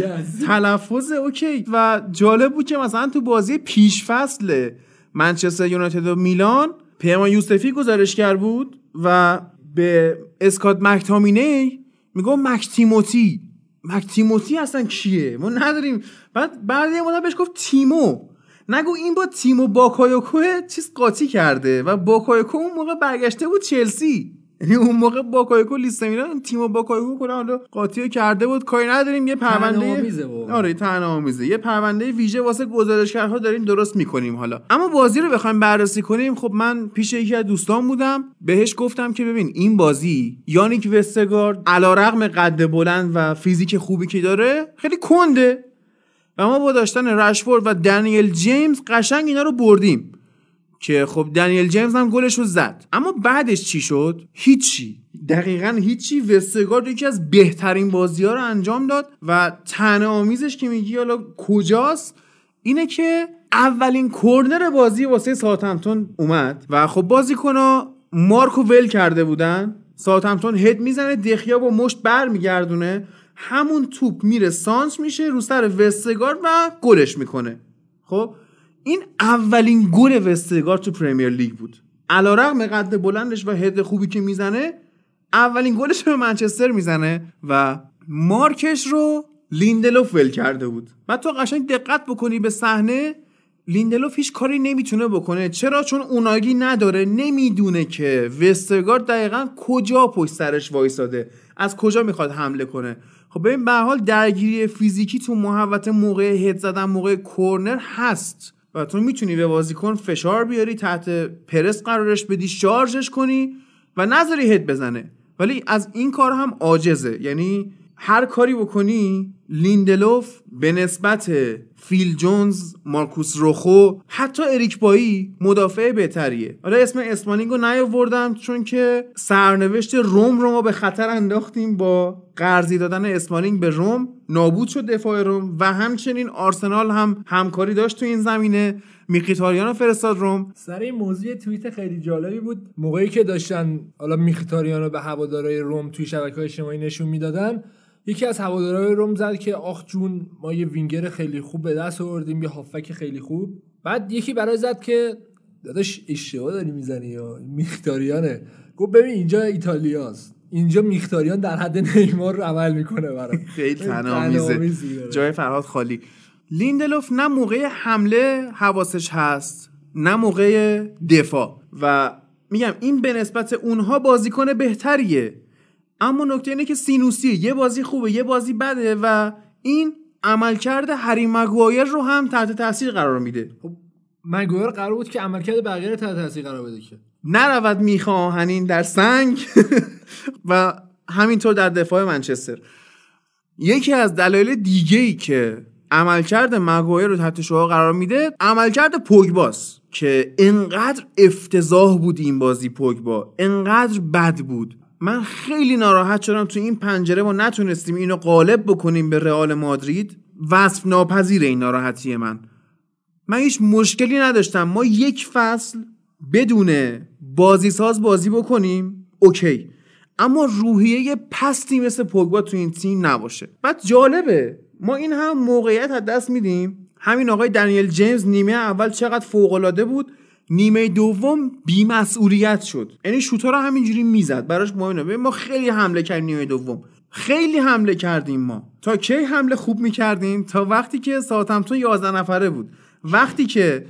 تلفظ اوکی. و جالب بود که مثلا تو بازی پیش فصل منچستر یونایتد و میلان پیمان یوسفی گزارشگر بود و به اسکات مکتامینی میگفت مکتیموتی مکتیموتی اصلا کیه؟ ما نداریم. بعد بعد یه مدت بهش گفت تیمو. نگو این با تیمو باکایوکو چیز قاطی کرده و باکایوکو اون موقع برگشته بود چلسی. یعنی اون موقع باکایوکو آ ث میلان تیمو باکایوکو کنه حالا قاطی کرده بود. کاری نداریم یه پرونده. آره طعنه‌آمیزه یه پرونده ویژه واسه گزارشگرها داریم درست می‌کنیم حالا. اما بازی رو بخوایم بررسی کنیم خب من پیش یکی از دوستان بودم. بهش گفتم که ببین این بازی یانیک وستگارد علیرغم قد بلند و فیزیک خوبی که داره خیلی کنده. و ما با داشتن رشفورد و دنیل جیمز قشنگ اینا رو بردیم. که خب دنیل جیمز هم گلش رو زد. اما بعدش چی شد؟ هیچی. دقیقا هیچی. وستگارد یکی از بهترین بازی ها رو انجام داد و تنه آمیزش که میگی حالا کجاست؟ اینه که اولین کرنر بازی واسه ساوثهمپتون اومد و خب بازیکن‌ها مارکو ول کرده بودن. ساوثهمپتون هد می‌زنه دخیا با مشت برمیگردونه. همون توپ میره سانتر میشه رو سر وستگارد و گلش می‌کنه. خب این اولین گل وستگارد تو پرمیر لیگ بود. علیرغم قد بلندش و هد خوبی که می‌زنه اولین گلش رو به منچستر می‌زنه و مارکش رو لیندلوف ول کرده بود. بعد تو قشنگ دقت بکنی به صحنه لیندلوف هیچ کاری نمی‌تونه بکنه. چرا؟ چون unagi نداره. نمی‌دونه که وستگارد دقیقا کجا پشت سرش وایساده. از کجا می‌خواد حمله کنه. خب ببین به هر حال درگیری فیزیکی تو محوطه موقع هد زدن موقع کورنر هست. و تو می‌تونی به بازیکن فشار بیاری تحت پرس قرارش بدی شارژش کنی و نذاری هد بزنه. ولی از این کار هم عاجزه. یعنی هر کاری بکنی لیندلوف به نسبت فیل جونز مارکوس روخو حتی اریک بایی مدافع بهتریه. حالا اسم اسمانینگ رو نیاوردم چون که سرنوشت روم رو ما به خطر انداختیم با قرضی دادن اسمالینگ به روم. نابود شد دفاع روم و همچنین آرسنال هم همکاری داشت تو این زمینه. میخیتاریان فرستاد روم. سر این موضوع توییت خیلی جالبی بود. موقعی که داشتن حالا میخیتاریان رو به هوادارهای روم توی شبکه های اجتماعی نشون می‌دادن یکی از هوادارهای روم زد که آخ جون ما یه وینگر خیلی خوب به دست آوردیم یه هافک خیلی خوب. بعد یکی برای زد که داداش اشتباه داری می‌زنی یا میختاریانه گفت ببین اینجا ایتالیاست. اینجا میختاریان در حد نیمار رو عمل می‌کنه برای خیلی تنامیزه. جای فرهاد خالی. لیندلوف نه موقع حمله حواسش هست نه موقع دفاع. و میگم این به نسبت اونها بازیکن بهتریه. اما نکته اینه که سینوسیه. یه بازی خوبه یه بازی بده و این عملکرد هری مگوایر رو هم تحت تاثیر قرار میده. خب مگوایر قرار بود که عملکرد بقیه رو تحت تاثیر قرار بده که. نرود میخواهنین در سنگ و همینطور در دفاع منچستر. یکی از دلایل دیگه ای که عملکرد مگوایر رو تحت شعار قرار میده عملکرد پوگباس که انقدر افتضاح بود این بازی پوگبا. انقدر بد بود. من خیلی ناراحت شدم تو این پنجره ما نتونستیم اینو غالب بکنیم به رئال مادرید. وصف ناپذیر این ناراحتی من. من هیچ مشکلی نداشتم. ما یک فصل بدون بازی ساز بازی بکنیم اوکی. اما روحیه پستی مثل پوگبا تو این تیم نباشه. بعد جالبه ما این هم موقعیت از دست میدیم. همین آقای دنیل جیمز نیمه اول چقدر فوق العاده بود؟ نیمه دوم بیمسئولیت شد. یعنی شوتا رو همینجوری می‌زد. براش مهم ما خیلی حمله کردیم نیمه دوم. خیلی حمله کردیم ما. تا کی حمله خوب می‌کردیم؟ تا وقتی که ساوثهمپتون 11 نفره بود. وقتی که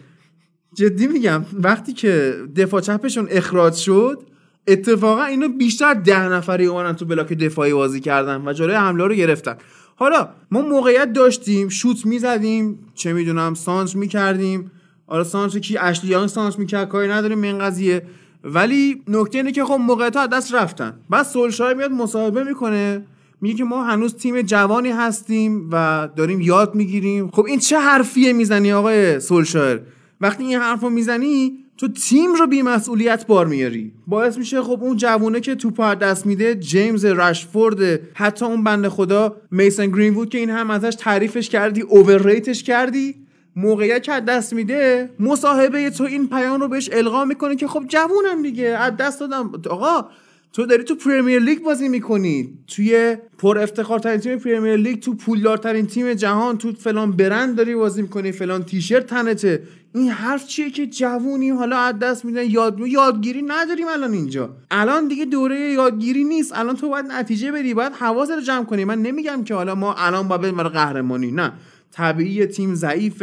جدی میگم وقتی که دفاع چپشون اخراج شد اتفاقا اینو بیشتر ده نفری اومدن تو بلاک دفاعی بازی کردن و جلوی حمله رو گرفتن. حالا ما موقعیت داشتیم شوت می‌زدیم چه می‌دونم سانتر می‌کردیم. حالا سانتر کی اشلی یانگ سانتر می‌کرد کاری نداریم این قضیه. ولی نکته اینه که خب موقعیت دست رفتن. بعد سولشایر میاد مصاحبه می‌کنه میگه که ما هنوز تیم جوانی هستیم و داریم یاد می‌گیریم. خب این چه حرفیه می‌زنی آقای سولشایر؟ وقتی این حرف رو می‌زنی تو تیم رو بیمسئولیت بار میاری. باعث میشه خب اون جوونه که تو دست میده جیمز رشفورد حتی اون بنده خدا میسن گرین که این هم ازش تعریفش کردی اوورریتش کردی موقعیت که دست میده مصاحبه تو این پیام رو بهش القا می‌کنه که خب جوونم دیگه از دست دادم. آقا تو داری تو پریمیر لیگ بازی می‌کنی. توی پر افتخارترین تیم پریمیر لیگ تو پولدارترین تیم جهان تو فلان برند داری بازی می‌کنی فلان تیشرت تنته. این حرف چیه که جوونی حالا از دست میدن یاد یادگیری نداریم الان اینجا. الان دیگه دوره یادگیری نیست. الان تو باید نتیجه بدی باید حواست رو جمع کنی. من نمیگم که حالا ما الان باید بریم قهرمانی نه. طبیعی تیم ضعیف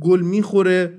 گل می‌خوره.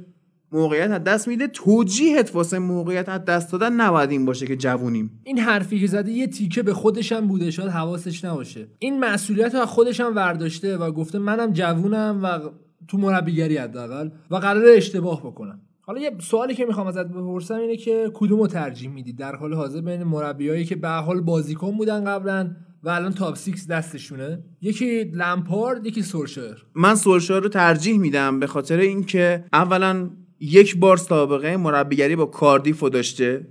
موقعیت از دست میده. توجیهت واسه موقعیت از دست دادن نباید این باشه که جوونیم. این حرفی که زده یه تیکه به خودش هم بوده. شاید حواسش نباشه. این مسئولیت رو از خودش هم ورداشته و گفته منم جوونم و تو مربیگری حداقل و قرار اشتباه بکنم. حالا یه سوالی که می‌خوام ازت بپرسم اینه که کدوم رو ترجیح میدی؟ در حال حاضر بین مربیایی که به هر حال بازیکن بودن قبلا و الان top 6 دستشونه. یکی لمپارد یکی سولشایر من سولشایر رو ترجیح میدم به خاطر اینکه اولا یک بار سابقه مربیگری با کاردیف رو داشته.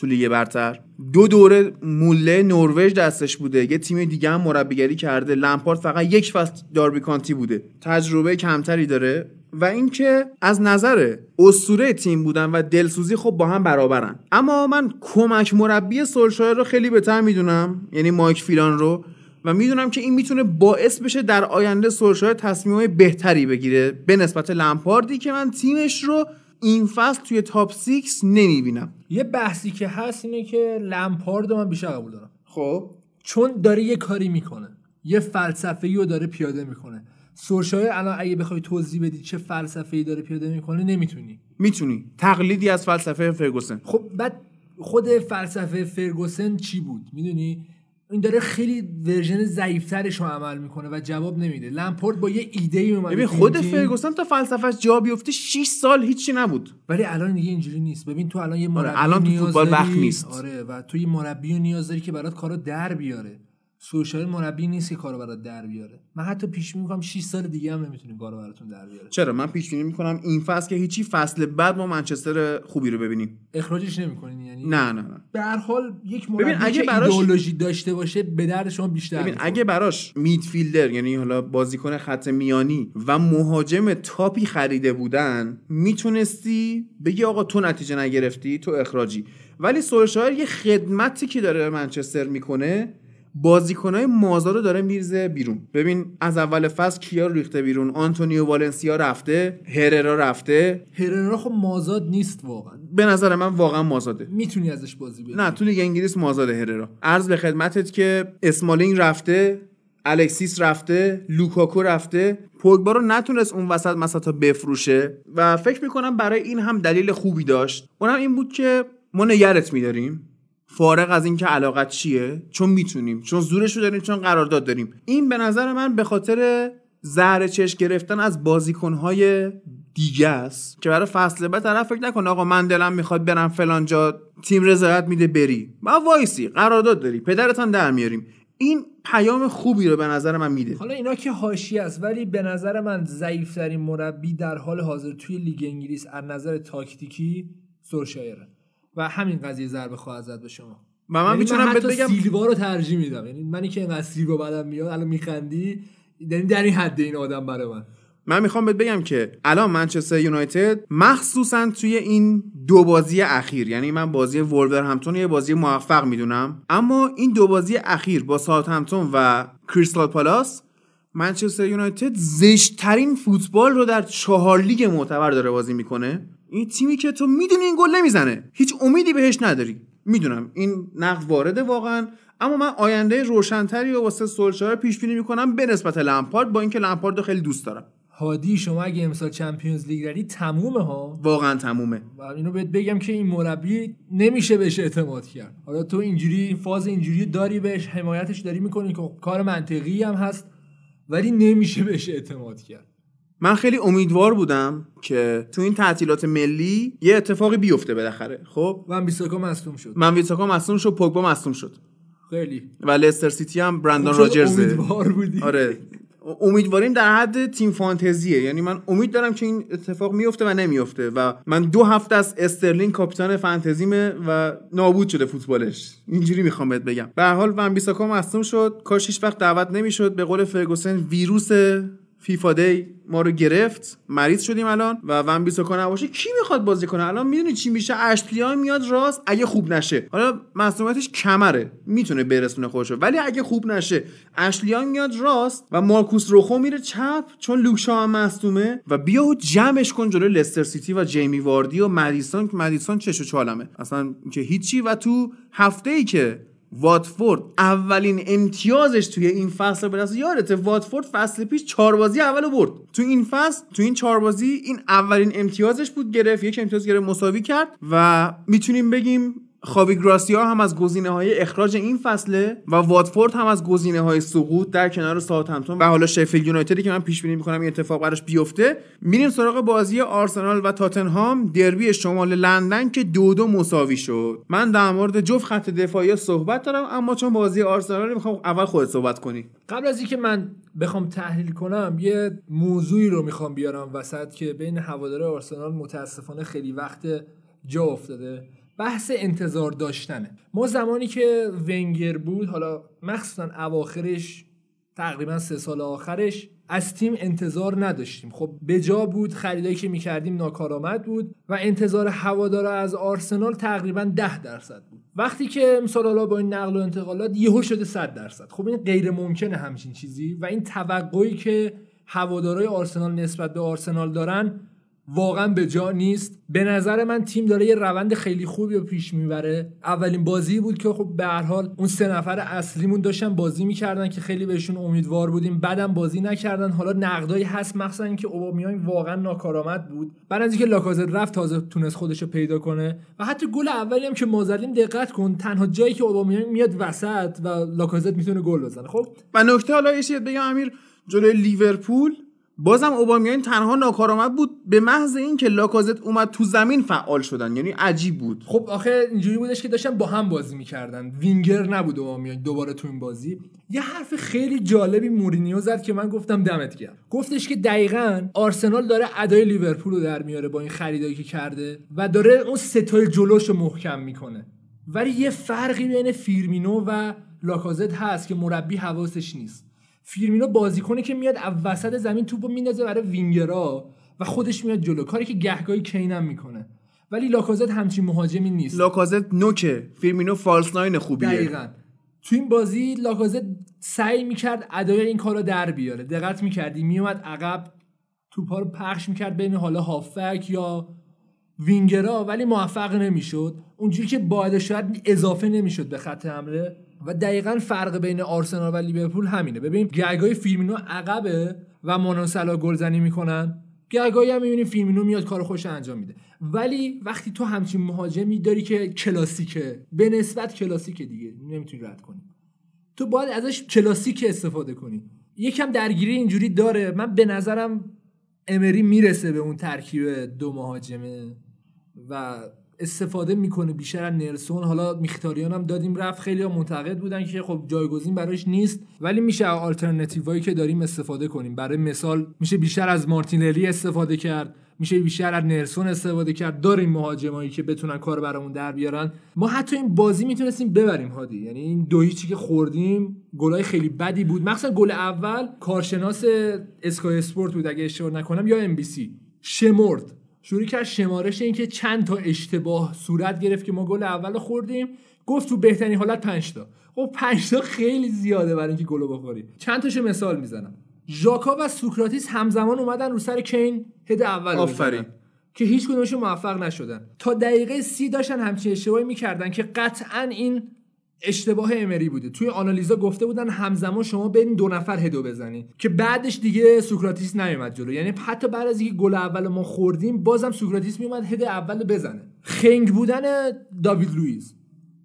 تو لیگ برتر. دو دوره مولده نروژ دستش بوده. یه تیم دیگه هم مربیگری کرده. لمپارد فقط یک فصل دربی کانتی بوده. تجربه کمتری داره. و اینکه از نظر اسطوره تیم بودن و دلسوزی خب با هم برابرن. اما من کمک مربی سولشایر رو خیلی بهتر می‌دونم. یعنی مایک فیلان رو. و می‌دونم که این می‌تونه باعث بشه در آینده سولشایر تصمیمهای بهتری بگیره. به نسبت لمپاردی که من تیمش رو این فصل توی تاپ 6 نمی‌بینم. یه بحثی که هست اینه که لمپارد من بیشتر قبول دارم. خب. چون داره یه کاری می‌کنه. یه فلسفه رو داره پیاده می‌کنه. سورشایر الان اگه بخوای توضیح بدی چه فلسفه ای داره پیاده می‌کنه نمی‌تونی. می‌تونی. تقلیدی از فلسفه فرگوسن. خب بعد خود فلسفه فرگوسن چی بود؟ می‌دونی؟ این داره خیلی ورژن ضعیفترش رو عمل می‌کنه و جواب نمیده. لمپورد با یه ایده ای اومده ببین خود فرگوسن تا فلسفهش جا بیفته 6 سال هیچی نبود. ولی الان دیگه اینجوری نیست. ببین تو الان یه آره، مربی الان تو فوتبال وقت نیست. آره و تو یه مربی نیاز داری که برات کارو در بیاره. سوشال مربی نیست که کارو برات در بیاره. من حتی پیش می‌کنم 6 سال دیگه هم نمی‌تونیم کارو براتون در بیاره. چرا؟ من پیش بینی می‌کنم این فصل که هیچی فصل بعد ما منچستر خوبی رو ببینیم. اخراجش نمی‌کنین یعنی؟ نه نه نه. به هر حال یک مربی ببین اگه براش ایدئولوژی داشته باشه به درد شما بیشتر ببین. اگه براش midfielder یعنی حالا بازیکن خط میانی و مهاجم top ی خریده بودن می‌تونستی بگی آقا تو نتیجه نگرفتی تو اخراجی. ولی سولشایر یه خدمتی که داره به منچستر می‌کنه بازیکنهای مازاد رو داره میریزه بیرون. ببین از اول فصل کیا رو ریخته بیرون؟ آنتونیو والنسیا رفته هررا رفته. هررا خب مازاد نیست واقعا. به نظر من واقعا مازاده. می‌تونی ازش بازی بدی نه تو لیگ انگلیس مازاده هررا. عرض به خدمتت که اسمالینگ رفته الکسیس رفته لوکاکو رفته. پوگبا رو نتونست اون وسط مسطا بفروشه و فکر می‌کنم برای این هم دلیل خوبی داشت. اونم این بود که ما نگهت میداریم. فارغ از اینکه علاقه‌ت چیه؟ چون می‌تونیم چون زورش رو داریم چون قرارداد داریم. این به نظر من به خاطر زهر چشم گرفتن از بازیکنهای دیگه است. که برای فصل بعد طرف فکر نکنه آقا من دلم می‌خواد برم فلان جا تیم رضایت میده بری. با وایسی قرارداد داری پدرت هم در میاریم. این پیام خوبی رو به نظر من میده. حالا اینا که حاشیه است ولی به نظر من ضعیفترین مربی در حال حاضر توی لیگ انگلیس از نظر تاکتیکی سولشایره و همین قضیه ضربه خواهد زد به شما. و من یعنی می‌تونم بهت بگم سیلوا رو ترجیح میدم. یعنی منی که اینقدر سیلوا بعدم میاد الان میخندی یعنی در این حد این آدم برای من. من می‌خوام بهت بگم که الان منچستر یونایتد مخصوصا توی این دو بازی اخیر یعنی من بازی وولور همتون یه بازی موفق می‌دونم اما این دو بازی اخیر با ساوت همتون و کریستال پالاس منچستر یونایتد زشتترین فوتبال رو در چهار لیگ معتبر داره بازی می‌کنه. این تیمی که تو می‌دونی این گل نمی‌زنه. هیچ امیدی بهش نداری. می‌دونم. این نقد وارده واقعا. اما من آینده روشنتری و واسه سولشار پیش بینی می‌کنم به نسبت لمپارد با اینکه لمپارد رو خیلی دوست دارم. هادی شما اگه امسال چمپیونز لیگ داری تمومه ها؟ واقعا تمومه. و اینو بهت بگم که این مربی نمیشه بهش اعتماد کرد. حالا تو اینجوری این فاز اینجوری داری بهش حمایتش داری می‌کنی که کار منطقی هم هست ولی نمیشه بهش اعتماد کرد. من خیلی امیدوار بودم که تو این تعطیلات ملی یه اتفاقی بیفته بالاخره. خب؟ من بیساکا مصدوم شد. من ون بیساکا مصدوم شد پوگبا مصدوم شد. خیلی. و لستر سیتی هم برندان راجرزه. امیدوار بودی. آره. امیدواریم در حد تیم فانتزیه. یعنی من امید دارم که این اتفاق میفته و نمیفته و من دو هفته از استرلینگ کاپیتان فانتزیمه و نابود شده فوتبالش. اینجوری می‌خوام بهت بگم. به حال ون بیساکا مصدوم شد. کاش هیچ وقت دعوت نمی‌شد. به قول فرگوسن ویروس فیفا دی ما رو گرفت مریض شدیم الان و ون بیساکا نباشه. کی می‌خواد بازی کنه؟ الان می‌دونی چی میشه؟ اشلی یانگ میاد راست اگه خوب نشه. حالا مصدومیتش کمره می‌تونه برسونه خودشو. ولی اگه خوب نشه اشلی یانگ میاد راست و مارکوس روخو میره چپ چون لوک شاو هم مصدومه و بیا و جمعش کن جلوی لستر سیتی و جیمی واردی و مدیسون که مدیسون چش و چالمه. اصلا که هیچی و تو هفته ای که واتفورد اولین امتیازش توی این فصل برسه یادته واتفورد فصل پیش چهار بازی اولو برد. تو این فصل تو این چهار بازی این اولین امتیازش بود گرفت یک امتیاز گرفت مساوی کرد و می‌تونیم بگیم خاوی گراسیا هم از گزینه های اخراج این فصله و واتفورد هم از گزینه های سقوط در کنار ساوثهمپتون و حالا شفیلد یونایتدی که من پیش بینی می‌کنم این اتفاق براش بیفته میریم سراغ بازی آرسنال و تاتنهام دربی شمال لندن که دو دو مساوی شد. من در مورد جفت خط دفاعی صحبت دارم اما چون بازی آرسنال می‌خوام اول خودت صحبت کنی. قبل از اینکه من بخوام تحلیل کنم یه موضوعی رو می‌خوام بیارم وسط که بین هواداره آرسنال متاسفانه خیلی وقت جا افتاده. بحث انتظار داشتنه. ما زمانی که ونگر بود حالا مخصوصا اواخرش تقریبا سه سال آخرش از تیم انتظار نداشتیم. خب به جا بود خریدایی که می‌کردیم ناکارآمد بود و انتظار هوادارا از آرسنال تقریبا ده درصد بود. وقتی که امسال حالا با این نقل و انتقالات یهو شده 100 درصد. خب این غیر ممکنه همچین چیزی و این توقعی که هوادارای آرسنال نسبت به آرسنال دارن واقعا به جا نیست. به نظر من تیم داره یه روند خیلی خوبی رو پیش می‌بره. اولین بازی بود که خب به هر حال اون سه نفر اصلیمون داشتن بازی می‌کردن که خیلی بهشون امیدوار بودیم. بعدم بازی نکردن. حالا نقدایی هست مخصوصا اینکه اوبامیان واقعا ناکارآمد بود. بعد از اینکه لاکازت رفت تازه تونست خودش رو پیدا کنه. و حتی گل اولی هم که ما زدیم دقت کن تنها جایی که اوبامیان میاد وسط و لاکازت می‌تونه گل بزنه. خب؟ و نکته حالا بگم امیر جلوی لیورپول بازم اوبامیان تنها ناکارآمد بود به محض اینکه لاکازت اومد تو زمین فعال شدن. یعنی عجیب بود. خب آخه اینجوری بودش که داشتن با هم بازی می‌کردن. وینگر نبود اوبامیان دوباره تو این بازی. یه حرف خیلی جالبی مورینیو زد که من گفتم دمت گرم. گفتش که دقیقا آرسنال داره ادای لیورپول رو در میاره با این خریدایی که کرده و داره اون ستای جلوش رو محکم می‌کنه. ولی یه فرقی بین فیرمینو و لاکازت هست که مربی حواسش نیست. فیرمینو بازیکنه که میاد وسط زمین توپو میندازه برای وینگرا و خودش میاد جلو. کاری که گهگاهی کینم می‌کنه. ولی لاکازت همچین مهاجمی نیست. لاکازت نه که فیرمینو false nine خوبیه. دقیقا. تو این بازی لاکازت سعی می‌کرد ادای این کارو در بیاره. دقت می‌کردی؟ میومد عقب توپا رو پخش می‌کرد بین حالا هافک یا وینگرا ولی موفق نمی‌شد. اونجوری که باید شاید اضافه نمی‌شد به خط حمله. و دقیقا فرق بین آرسنال و لیورپول همینه. ببین گل‌های فیرمینو عقبه و مانه و صلاح گلزنی می‌کنن. گل‌هایی هم می‌بینیم فیرمینو میاد کار خودشو انجام میده. ولی وقتی تو همچین مهاجمی داری که کلاسیکه به نسبت کلاسیکه دیگه نمی‌تونی رد کنی. تو باید ازش کلاسیک استفاده کنی. یکم درگیری اینجوری داره. من به نظرم امری می‌رسه به اون ترکیب دو مهاجمه و استفاده می‌کنه بیشتر از نلسون حالا میختاریان هم دادیم رفت. خیلی منتقد بودن که خب جایگزین براش نیست. ولی میشه آلترناتیوهایی که داریم استفاده کنیم. برای مثال میشه بیشتر از مارتینلی استفاده کرد. میشه بیشتر از نلسون استفاده کرد. داریم مهاجمایی که بتونن کار برامون در بیارن. ما حتی این بازی می‌تونستیم ببریم هادی. یعنی این دو هیچی که خوردیم گلای خیلی بدی بود. مخصوصا گل اول کارشناس اسکای اسپورت بود. اگه اشتباه نکنم یا NBC شمرد. شروع کرد شمارش این که چند تا اشتباه صورت گرفت که ما گل اول خوردیم. گفت تو بهترین حالت 5 تا. خب 5 تا خیلی زیاده برای اینکه گل بخوری چند تاشو مثال می‌زنم. ژاکا و سوکراتیس همزمان اومدن رو سر کین هد اول آفرین. که هیچ کدومشون موفق نشدن. تا دقیقه سی داشتن همچین اشتباهی می‌کردن که قطعا این اشتباه امری بوده. توی آنالیزا گفته بودن همزمان شما برین دو نفر هدو بزنید که بعدش دیگه سوکراتیس نیومد جلو. یعنی حتی بعد از اینکه گل اول ما خوردیم بازم سوکراتیس میومد هد اول بزنه. خنگ بودن داوید لوئیس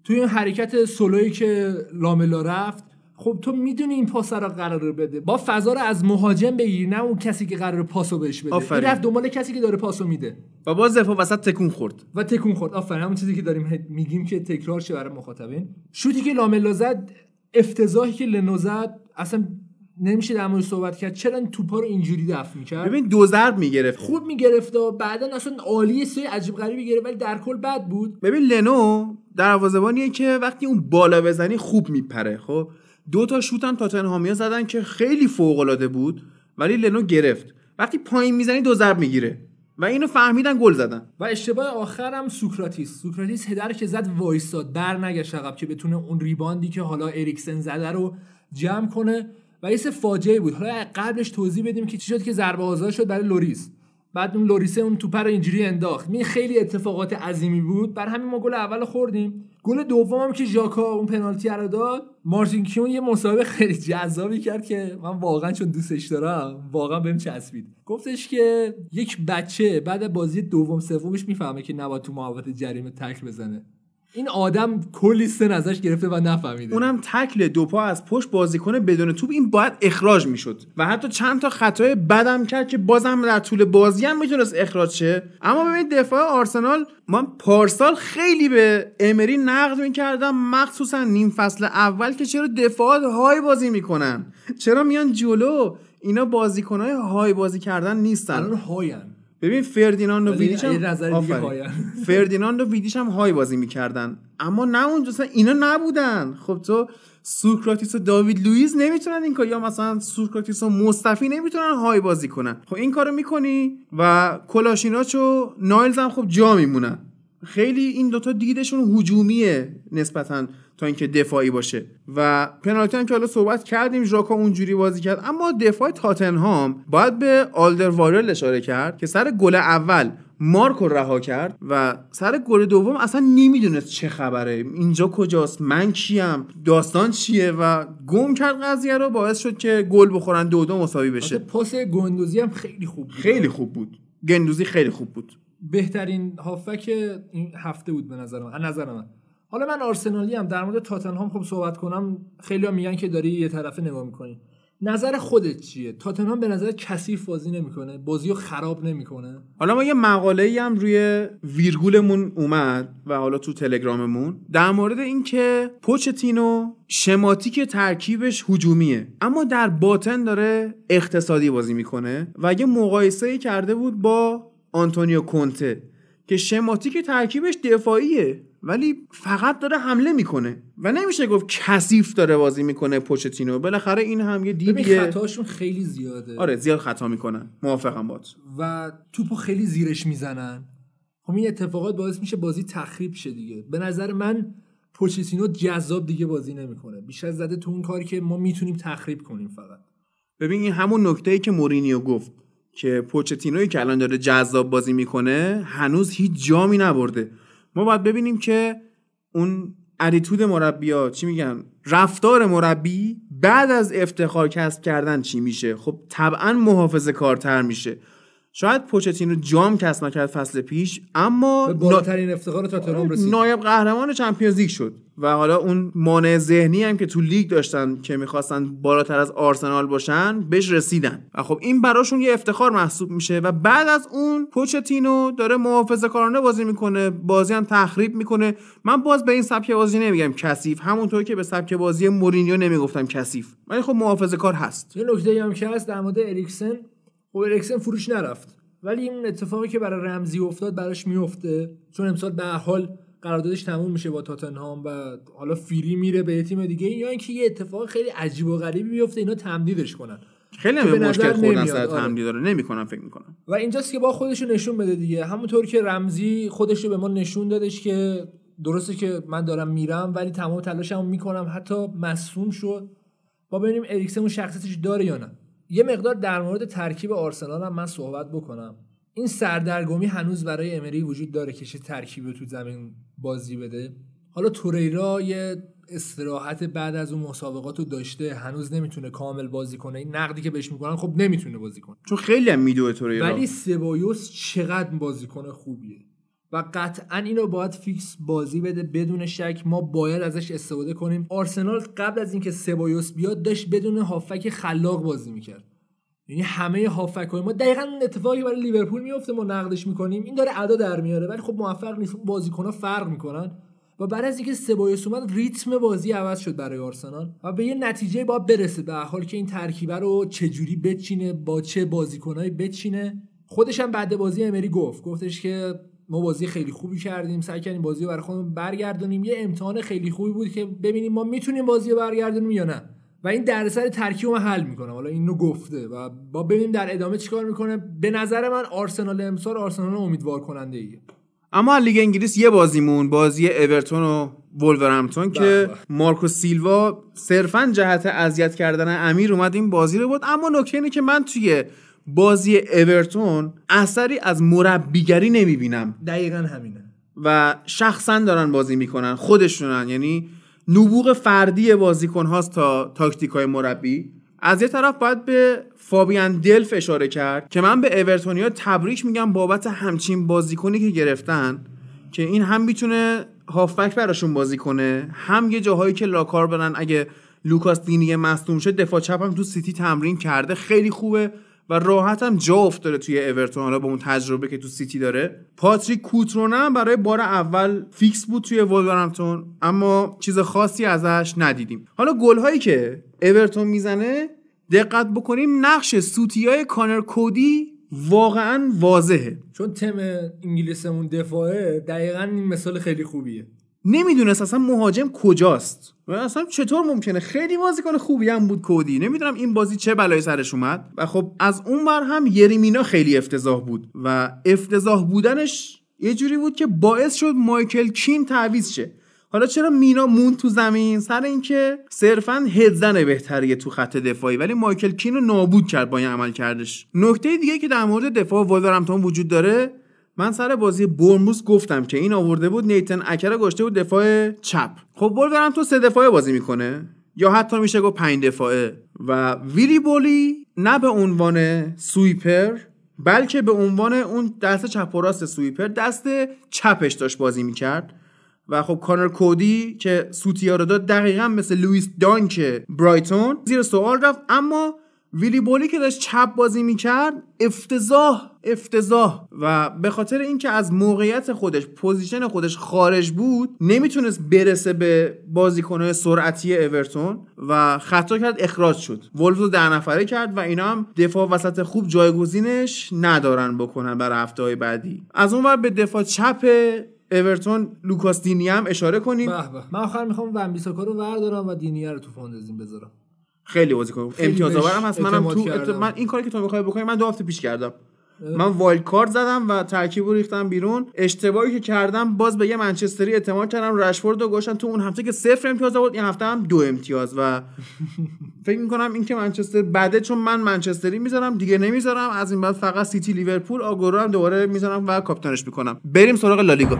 توی این حرکت سولویی که لاملا رفت خب تو می‌دونی این پاس رو قرار بده. با فضا رو از مهاجم بگیری نه اون کسی که قرار پاسو بهش بده. آفرین. این رفت دنبال کسی که داره پاسو میده. و باز دفاع وسط تکون خورد. و تکون خورد. آفرین. همون چیزی که داریم میگیم که تکرار شه برای مخاطبین. شوتی که لاملا زد افتضاحی که لنو زد اصلا نمیشه در مورد صحبت کرد. چرا این توپا رو اینجوری دفع می‌کرد ببین دو ضرب می‌گرفت. خوب می‌گرفت و بعدا اصلا عالی سری عجیب غریبی گرفت ولی در کل بد بود. ببین لنو دروازه‌بانیه که وقتی اون بالا بزنی خوب میپره خب؟ دو تا شوت هم تاتنهامیا زدن که خیلی فوق العاده بود ولی لنو گرفت. وقتی پایین می‌زنی دو ضرب می‌گیره. و اینو فهمیدن گل زدن. و اشتباه آخر هم سوکراتیس. سوکراتیس header که زد وایستاد بر نگشت عقب که بتونه اون rebound ی که حالا اریکسن زده رو جمع کنه. و یه فاجعه بود. حالا قبلش توضیح بدیم که چی شد که ضربه آزاد شد برای لوریس. بعد اون لوریسه اون توپ رو اینجوری انداخت. این خیلی اتفاقات عظیمی بود. بر همین ما گل اول خوردیم. گل دوم هم که ژاکا اون پنالتی رو داد مارتین کیون یه مصاحبه خیلی جذابی کرد که من واقعا چون دوستش دارم واقعا بهم چسبید. گفتش که یک بچه بعد بازی دوم سومش می‌فهمه که نباید تو محوطه جریمه تکل بزنه. این آدم کلی سن ازش گرفته و نفهمیده. اونم تکل دو پا از پشت بازیکن بدون توپ این باید اخراج می‌شد. و حتی چند تا خطای بدم کرد که بازم در طول بازی هم می‌تونست اخراج شه. اما ببینید دفاع آرسنال من پارسال خیلی به امری نقد می‌کردم. مخصوصا نیم فصل اول که چرا دفاعات های بازی می‌کنن. چرا میان جلو؟ اینا بازیکنهای های بازی کردن نیستن. الان هاین ببین فردیناند و یه هم. فردیناند و ویدیچ هم high بازی می‌کردن. اما نه اونجا اینا نبودن. خب تو سوکراتیس و داوید لوئیس نمی‌تونن این کار یا مثلا سوکراتیس و مصطفی نمی‌تونن high بازی کنن. خب این کارو می‌کنی و کولاشیناچ و نایلز هم خب جا میمونن. خیلی این دوتا دیدشون هجومیه نسبتا. تا اینکه دفاعی باشه. و پنالتی هم که حالا صحبت کردیم ژاکا اونجوری بازی کرد. اما دفاع تاتنهام باید به آلدرویرلد اشاره کرد که سر گل اول مارک رو رها کرد و سر گل دوم اصلا نمی‌دونست چه خبره. اینجا کجاست؟ من کیم؟ داستان چیه؟ و گم کرد قضیه رو. باعث شد که گل بخورن دو دو مساوی بشه. پاس گندوزی هم خیلی خوب بود. خیلی خوب بود. گندوزی خیلی خوب بود. بهترین هافک این هفته بود به نظر من. از نظر من. حالا من آرسنالی هم در مورد تاتنهام خب صحبت کنم. خیلی میگن که داری یه طرفه نگاه می‌کنی. نظر خودت چیه؟ تاتنهام به نظر کثیف بازی نمی‌کنه. بازی رو خراب نمی‌کنه. حالا ما یه مقاله ای هم روی ویرگولمون اومد و حالا تو تلگراممون. در مورد اینکه پوچتینو شماتیک ترکیبش هجومیه. اما در باطن داره اقتصادی بازی می‌کنه و یه مقایسه ای کرده بود با آنتونیو کونته که شماتیک ترکیبش دفاعیه. ولی فقط داره حمله می‌کنه. و نمیشه گفت کثیف داره بازی می‌کنه پوچتینو. بالاخره این هم یه دیدیه. خطاشون خیلی زیاده. آره زیاد خطا می‌کنن. موافقم بات و توپو خیلی زیرش می‌زنن. خب این اتفاقات باعث میشه بازی تخریب شه دیگه. به نظر من پوچتینو جذاب دیگه بازی نمی‌کنه. بیشتر زده تو اون کاری که ما می‌تونیم تخریب کنیم فقط. ببین این همون نکته ای که مورینیو گفت که پوچتینوی که الان داره جذاب بازی می‌کنه هنوز هیچ جامی نبرده. ما باید ببینیم که اون اتیتود مربیا چی میگن؟ رفتار مربی بعد از افتخار کسب کردن چی میشه؟ خب طبعا محافظه کارتر میشه. شاید پوچتینو جام کسب نکرد فصل پیش اما به بالاترین افتخار تاتنهام رسید. نایب قهرمان چمپیونز لیگ شد و حالا اون مانع ذهنی هم که تو لیگ داشتن که می‌خواستن بالاتر از آرسنال باشن بهش رسیدن. و خب این براشون یه افتخار محسوب میشه و بعد از اون پوچتینو داره محافظه کارانه بازی می‌کنه بازی هم تخریب می‌کنه. من باز به این سبک بازی نمیگم کثیف همونطور که به سبک بازی مورینیو نمی‌گفتم کثیف. ولی خب محافظه کار هست. یه نکته هم که هست در مورد اریکسن خب اریکسن فروش نرفت. ولی اون اتفاقی که برای رمزی افتاد براش میفته. چون امسال به هر حال قراردادش تموم میشه با تاتنهام و حالا فیری میره به تیم دیگه. یا اینکه یه اتفاق خیلی عجیب و غریبی بیفته اینا تمدیدش کنن. خیلی به مشکل خوردن سر آره. تمدید. داره نمی‌کنم فکر می‌کنم و اینجاست که با خودش رو نشون بده دیگه. همونطور که رمزی خودش رو به ما نشون دادش که درسته که من دارم میرم ولی تمام تلاشمو می‌کنم. حتی مصوم شد. با ببینیم اریکسن اون شخصیتش داره یا نه. یه مقدار در مورد ترکیب آرسنال هم من صحبت بکنم. این سردرگمی هنوز برای امری وجود داره که چه ترکیب تو زمین بازی بده. حالا توریرا یه استراحت بعد از اون مسابقات رو داشته هنوز نمی‌تونه کامل بازی کنه. این نقدی که بهش می‌کنن خب نمی‌تونه بازی کنه. چون خیلی هم میدوه توریرا ولی سبایوس چقدر بازیکن خوبیه. و قطعا اینو باید فیکس بازی بده بدون شک. ما باید ازش استفاده کنیم. آرسنال قبل از اینکه سبایوس بیاد داشت بدون هافک خلاق بازی می‌کرد. یعنی همه هافک های ما دقیقا اون اتفاقی برای لیورپول میفته ما نقدش می‌کنیم. این داره ادا در میاره ولی خب موفق نیست. بازیکن فرق می‌کنن. و بعد از اینکه سبایوس اومد ریتم بازی عوض شد برای آرسنال. و به یه نتیجه باید برسه به حال که این ترکیبه رو چجوری بچینه با چه بازیکنایی بچینه. خودش هم بعد بازی امری گفت. گفتش که ما بازی خیلی خوبی کردیم سعی کردیم بازی رو برای خودمون برگردونیم. یه امتحان خیلی خوبی بود که ببینیم ما می‌تونیم بازی رو برگردونیم یا نه. و این دردسر ترکیب رو حل می‌کنه حالا اینو گفته و با ببینیم در ادامه چیکار می‌کنه. به نظر من آرسنال امسال آرسنال امیدوار کننده ایه اما لیگ انگلیس یه بازیمون بازی اورتون و ولورهمپتون که بله. مارکو سیلوا صرفا جهت اذیت کردن امیر اومد این بازی رو بود اما نکته اینه که من توی بازی اورتون اثری از مربیگری نمی‌بینم. دقیقا همینه. و شخصا دارن بازی می‌کنن خودشونن. یعنی نبوغ فردی بازیکن هاست تا تاکتیک های مربی. از یه طرف باید به فابیان دلف اشاره کرد که من به اورتونیا تبریک میگم بابت همچین بازیکنی که گرفتن که این هم می‌تونه هافبک براشون بازی کنه هم یه جاهایی که لاکار برن اگه لوکاس دینیه مصدوم شد دفاع چپ هم تو سیتی تمرین کرده خیلی خوبه. و راحت هم جا افتاده توی اورتون. حالا با اون تجربه که تو سیتی داره. پاتریک کوترونه هم برای بار اول فیکس بود توی ولورهمپتون اما چیز خاصی ازش ندیدیم. حالا گل هایی که اورتون می‌زنه دقت بکنیم نقش سوتیای کانر کودی واقعا واضحه. چون تم انگلیسمون دفاعه دقیقا این مثال خیلی خوبیه. نمی‌دونست اصلا مهاجم کجاست. و اصلا چطور ممکنه؟ خیلی بازیکن خوبی هم بود کودی. نمی‌دونم این بازی چه بلایی سرش اومد. و خب از اون بر هم یریمینا خیلی افتضاح بود. و افتضاح بودنش یه جوری بود که باعث شد مایکل کین تعویض شه. حالا چرا مینا مون تو زمین؟ سر اینکه صرفا هدزن بهتریه تو خط دفاعی. ولی مایکل کین رو نابود کرد با این عمل کردش نکته دیگه که در مورد دفاع ولورهمپتون وجود داره من سر بازی بورنموث گفتم که این آورده بود نیتن اکر گشته بود دفاع چپ. خب ولورهمپتون سه دفاعه بازی می‌کنه. یا حتی میشه گفت پنج دفاعه. و ویلی بولی نه به عنوان سویپر بلکه به عنوان اون دست چپ و راست سویپر دست چپش داشت بازی می‌کرد. و خب کانر کودی که سوتی‌ها رو داد دقیقا مثل لوئیس دانک برایتون زیر سوال رفت. اما ویلی بولی که داشت چپ بازی می‌کرد افتضاح افتضاح. و به خاطر اینکه از موقعیت خودش position خودش خارج بود نمی‌تونست برسه به بازیکنهای سرعتی اورتون و خطا کرد اخراج شد. ولف رو ده نفره کرد و اینا هم دفاع وسط خوب جایگزینش ندارن بکنن برای هفته های بعدی. از اون ور به دفاع چپ اورتون لوکاس دینی هم اشاره کنیم. من آخر می‌خوام ونبیساکا رو وردارم و دینیه رو تو فانتزیم بذارم. خیلی بازیکن خیلی امتیاز آورم. هست منم تو کردم. من این کاری که تو می‌خوای بکنی من دو هفته پیش کردم. من wild card زدم و ترکیب رو ریختم بیرون. اشتباهی که کردم باز به یه منچستری اعتماد کردم. رشفورد رو گوشن تو اون هفته که صفر امتیاز آورد. این هفته هم دو امتیاز و فکر می‌کنم این که منچستر بعده چون من منچستری می‌ذارم دیگه نمی‌ذارم. از این بعد فقط سیتی لیورپول آگورو هم دوباره می‌ذارم و کاپیتانش می‌کنم. بریم سراغ لالیگا.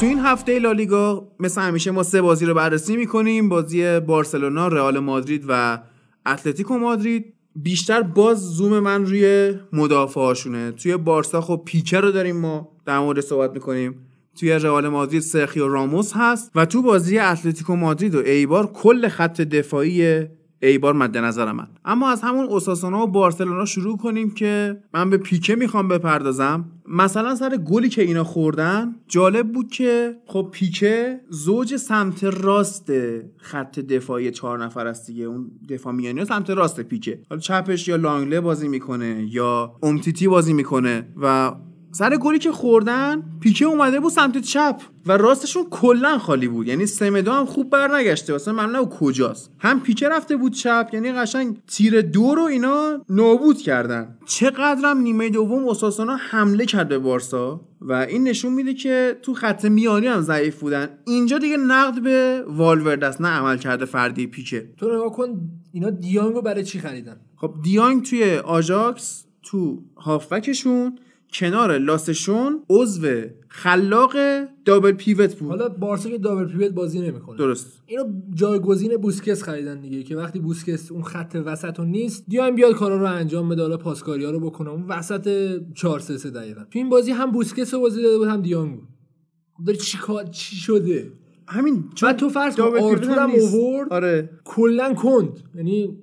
تو این هفته لالیگا مثل همیشه ما سه بازی رو بررسی می‌کنیم. بازی بارسلونا، رئال مادرید و اتلتیکو مادرید. بیشتر باز زوم من روی مدافع هاشونه توی بارسا خب پیکر رو داریم ما در مورد صحبت می‌کنیم. توی رئال مادرید سرخیو راموس هست و تو بازی اتلتیکو مادرید و ایبار کل خط دفاعی ایبار مد نظر من. اما از همون اوساسونا و بارسلونا شروع کنیم که من به پیکه می‌خوام بپردازم. مثلا سر گلی که اینا خوردن جالب بود که خب پیکه زوج سمت راست خط دفاعی چهار نفر است دیگه. اون دفاع میانی سمت راست پیکه حالا چپش یا لانگله بازی می‌کنه یا امتیتی بازی می‌کنه و سر گلی که خوردن پیکه اومده بود سمت چپ و راستشون کلا خالی بود. یعنی سمدو هم خوب برنگشته. واسه من او کجاست. هم پیکه رفته بود چپ یعنی قشنگ تیر دو رو اینا نابود کردن. چقدرم نیمه دوم اساسانا حمله کرد به بارسا و این نشون میده که تو خط میانی هم ضعیف بودن. اینجا دیگه نقد به والورد است نه عمل کرده فردی پیکه. تو نگاه کن اینا دیانگو برای چی خریدن؟ خب دیانگ توی آژاکس تو هافبکشون کنار لاسشون عضو خلاق دابل پیوت بود. حالا بارسا که دابل پیوت بازی نمی‌کنه. درست. اینو جایگزین بوسکس خریدن دیگه که وقتی بوسکس اون خط وسط نیست دیان بیاد کارا رو انجام بده حالا پاسکاریا رو بکنه. اون وسط 4 3 3 دقیقاً. تو این بازی هم بوسکس رو بازی داده بود هم دیانگو. خب داری چی کار چی شده؟ همین بعد تو فرض کن آرتور هم اوورد آره. کلا کند. یعنی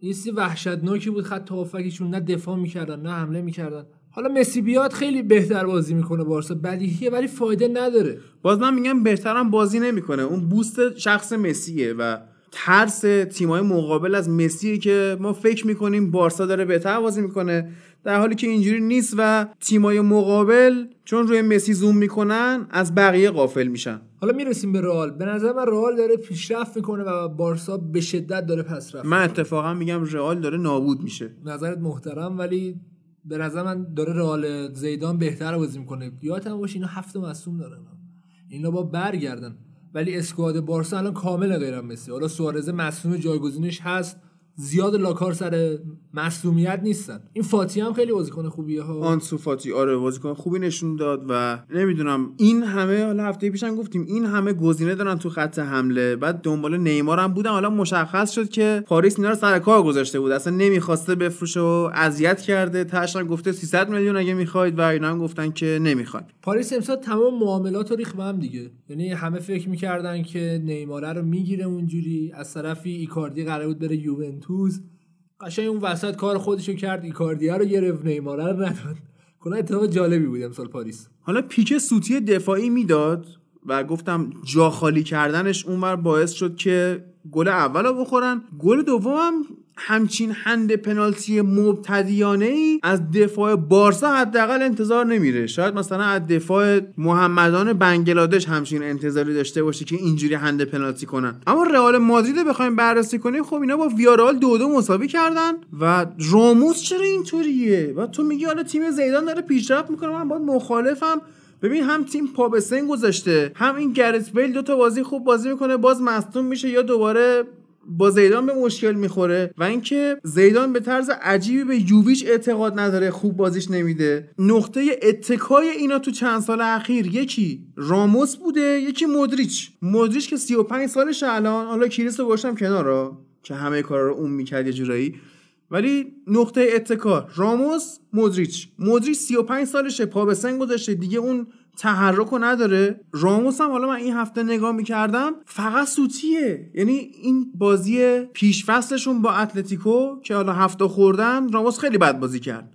یه وحشتناکی بود خط هافکشون نه دفاع می‌کردن نه حمله می‌کردن. حالا مسی بیاد خیلی بهتر بازی می‌کنه بارسا. بدیهیه ولی فایده نداره. باز من میگم بهترم بازی نمی‌کنه. اون بوست شخص مسیه و ترس تیمای مقابل از مسیه که ما فکر می‌کنیم بارسا داره بهتر بازی می‌کنه. در حالی که اینجوری نیست و تیمای مقابل چون روی مسی زوم می‌کنن از بقیه قافل میشن. حالا می‌رسیم به رئال. به نظر من رئال داره پیشرفت می‌کنه و بارسا به شدت داره پس رفت. من اتفاقا میگم رئال داره نابود میشه. نظرت محترم ولی به نظر من داره رئال زیدان بهتر بازی می‌کنه. یادم باشه اینا هفت مصوم دارن. اینا با برگردن. ولی اسکواد بارسا الان کامل غیر مسی. حالا سوارز مصوم جایگزینش هست. زیاد لاکار سر مصومیت نیستن. این فاتی هم خیلی بازیکن خوبیه ها. آنسو فاتی آره بازیکن خوبی نشون داد و نمی‌دونم این همه حالا هفته پیشم گفتیم این همه گزینه دارن تو خط حمله. بعد دنبال نیمار هم بودن. حالا مشخص شد که پاریس اینا رو سر کار گذاشته بود. اصلا نمی‌خواسته بفروشه و اذیت کرده. تاش گفته 300 میلیون اگه می‌خواید و اینا هم گفتن که نمی‌خواد پاریس امسال تمام معاملات رو ریخ هم دیگه. یعنی همه فکر می‌کردن که نیمار رو می‌گیره اونجوری. از طرفی ایکاردی قرار بود بره یوونتوس. یوونتوس قشنگ اون وسط کار خودشو کرد ایکاردیا رو گرفت نیمار رو نداد. کلا اتفاق جالبی بود امسال پاریس. حالا پیک سوتی دفاعی می‌داد و گفتم جا خالی کردنش اونور باعث شد که گل اول رو بخورن. گل دوم همچین هند پنالتی مبتدیانه ای از دفاع بارسا حداقل انتظار نمیره. شاید مثلا از دفاع محمدان بنگلادش همچین انتظاری داشته باشه که اینجوری هند پنالتی کنن. اما رئال مادرید بخوایم بررسی کنیم خب اینا با ویارال دو دو مساوی کردن و راموس چرا اینطوریه؟ و تو میگی حالا تیم زیدان داره پیشرفت می‌کنه من باید مخالفم. ببین هم تیم پا به سن گذاشته هم این گرت بیل دو تا بازی خوب بازی می‌کنه باز مصدوم میشه یا دوباره با زیدان به مشکل می‌خوره و اینکه زیدان به طرز عجیبی به یوویچ اعتقاد نداره خوب بازیش نمیده. نقطه اتکای اینا تو چند سال اخیر یکی راموس بوده یکی مودریچ. مودریچ که 35 سالش الان حالا کریس رو گوشتم کنار که همه کارا رو اون می‌کرد یه جورایی. ولی نقطه اتکا راموس مودریچ. مودریچ 35 سالشه پا به گذاشته دیگه اون تحرک نداره. راموس هم حالا من این هفته نگاه می‌کردم فقط سوتیه. یعنی این بازی پیش فصلشون با اتلتیکو که حالا هفته خوردن راموس خیلی بد بازی کرد.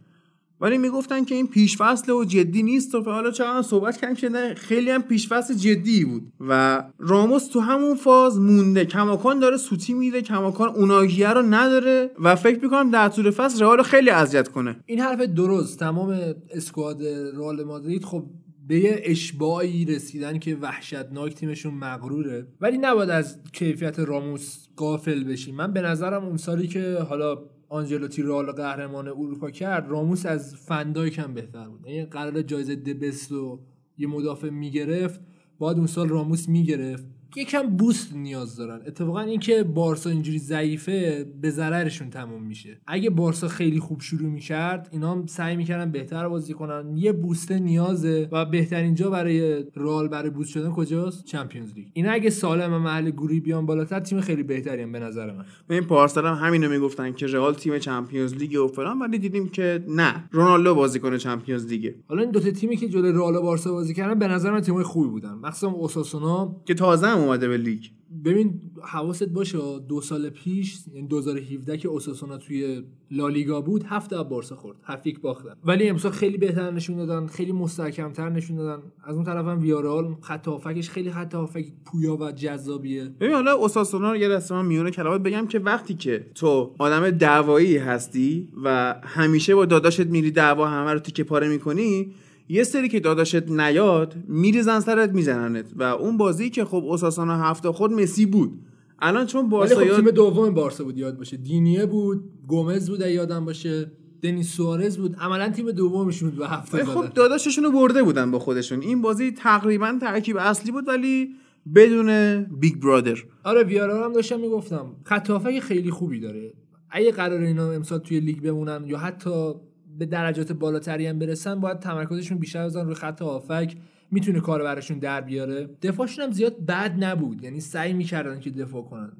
ولی می‌گفتن که این پیش فصل و جدی نیست و حالا چقدر صحبت کردن که خیلی هم پیش فصل جدی بود. و راموس تو همون فاز مونده. کماکان داره سوتی میده کماکان اوناگیه رو نداره و فکر می‌کنم در طول فصل رئال خیلی اذیت کنه. این حرف درست. تمام اسکواد رئال مادرید خب به یه اشباعی رسیدن که وحشتناک تیمشون مغروره. ولی نباید از کیفیت راموس قافل بشیم. من به نظرم اون سالی که حالا آنجلوتی رال قهرمان اروپا کرد راموس از فندایک هم بهتر بود. یعنی قرار جایزه دبست و یه مدافع می‌گرفت بعد اون سال راموس می‌گرفت. یکم بوست نیاز دارن. اتفاقا اینکه بارسا اینجوری ضعیفه به ضررشون تموم میشه. اگه بارسا خیلی خوب شروع می‌کرد اینا هم سعی می‌کردن بهتر بازی کنن. یه بوست نیازه و بهترین جا برای رال برای بوست شدن کجاست؟ چمپیونز لیگ. اینا اگه سالم محل گروهی بیان بالاتر تیم خیلی بهتری به نظر من. این پارسال هم همینو می‌گفتن که رئال تیم چمپیونز لیگ و فلان ولی دیدیم که نه. رونالدو بازی کنه چمپیونز لیگ حالا این دو تا تیمی که جلوی رئال و بارسا بازی کردن به نظر من تیمای خوبی بودن. مخصوصا اوساسونا. که تازه اومده به لیگ؟ ببین حواست باشه دو سال پیش یعنی 2017 که اوساسونا توی لالیگا بود هفت از بارسا خورد هفیک باختن. ولی امسال خیلی بهتر نشون دادن خیلی مستحکمتر نشون دادن. از اون طرف هم ویارال خط هافکش خیلی خط هافک پویا و جذابیه. ببین حالا اوساسونا رو یه دسته من میونه کلمات بگم که وقتی که تو آدم دعوایی هستی و همیشه با داداشت میری دعوا همه رو تیکه پاره می‌کنی یه سری که داداشت نیاد میریزن سرت میزننت. و اون بازی که خب اوساسونا هفته خود مسی بود. الان چون ولی بارسا خب یاد- تیم دوم بارسا بود یاد باشه. دینیه بود گومز بود یادم باشه. دنیس سوارز بود. عملا تیم دومشون بود به هفته خب داداششون رو برده بودن با خودشون. این بازی تقریبا ترکیب اصلی بود ولی بدون big brother آره ویارئال هم داشتم می‌گفتم. خط هافک خیلی خوبی داره. اگه قرار اینا امسال توی لیگ بمونن یا حتی به درجات بالاتری هم برسن باید تمرکزشون بیشتر بزنن روی خط هافک می‌تونه کار براشون در بیاره. دفاعشون هم زیاد بد نبود یعنی سعی می‌کردن که دفاع کنن.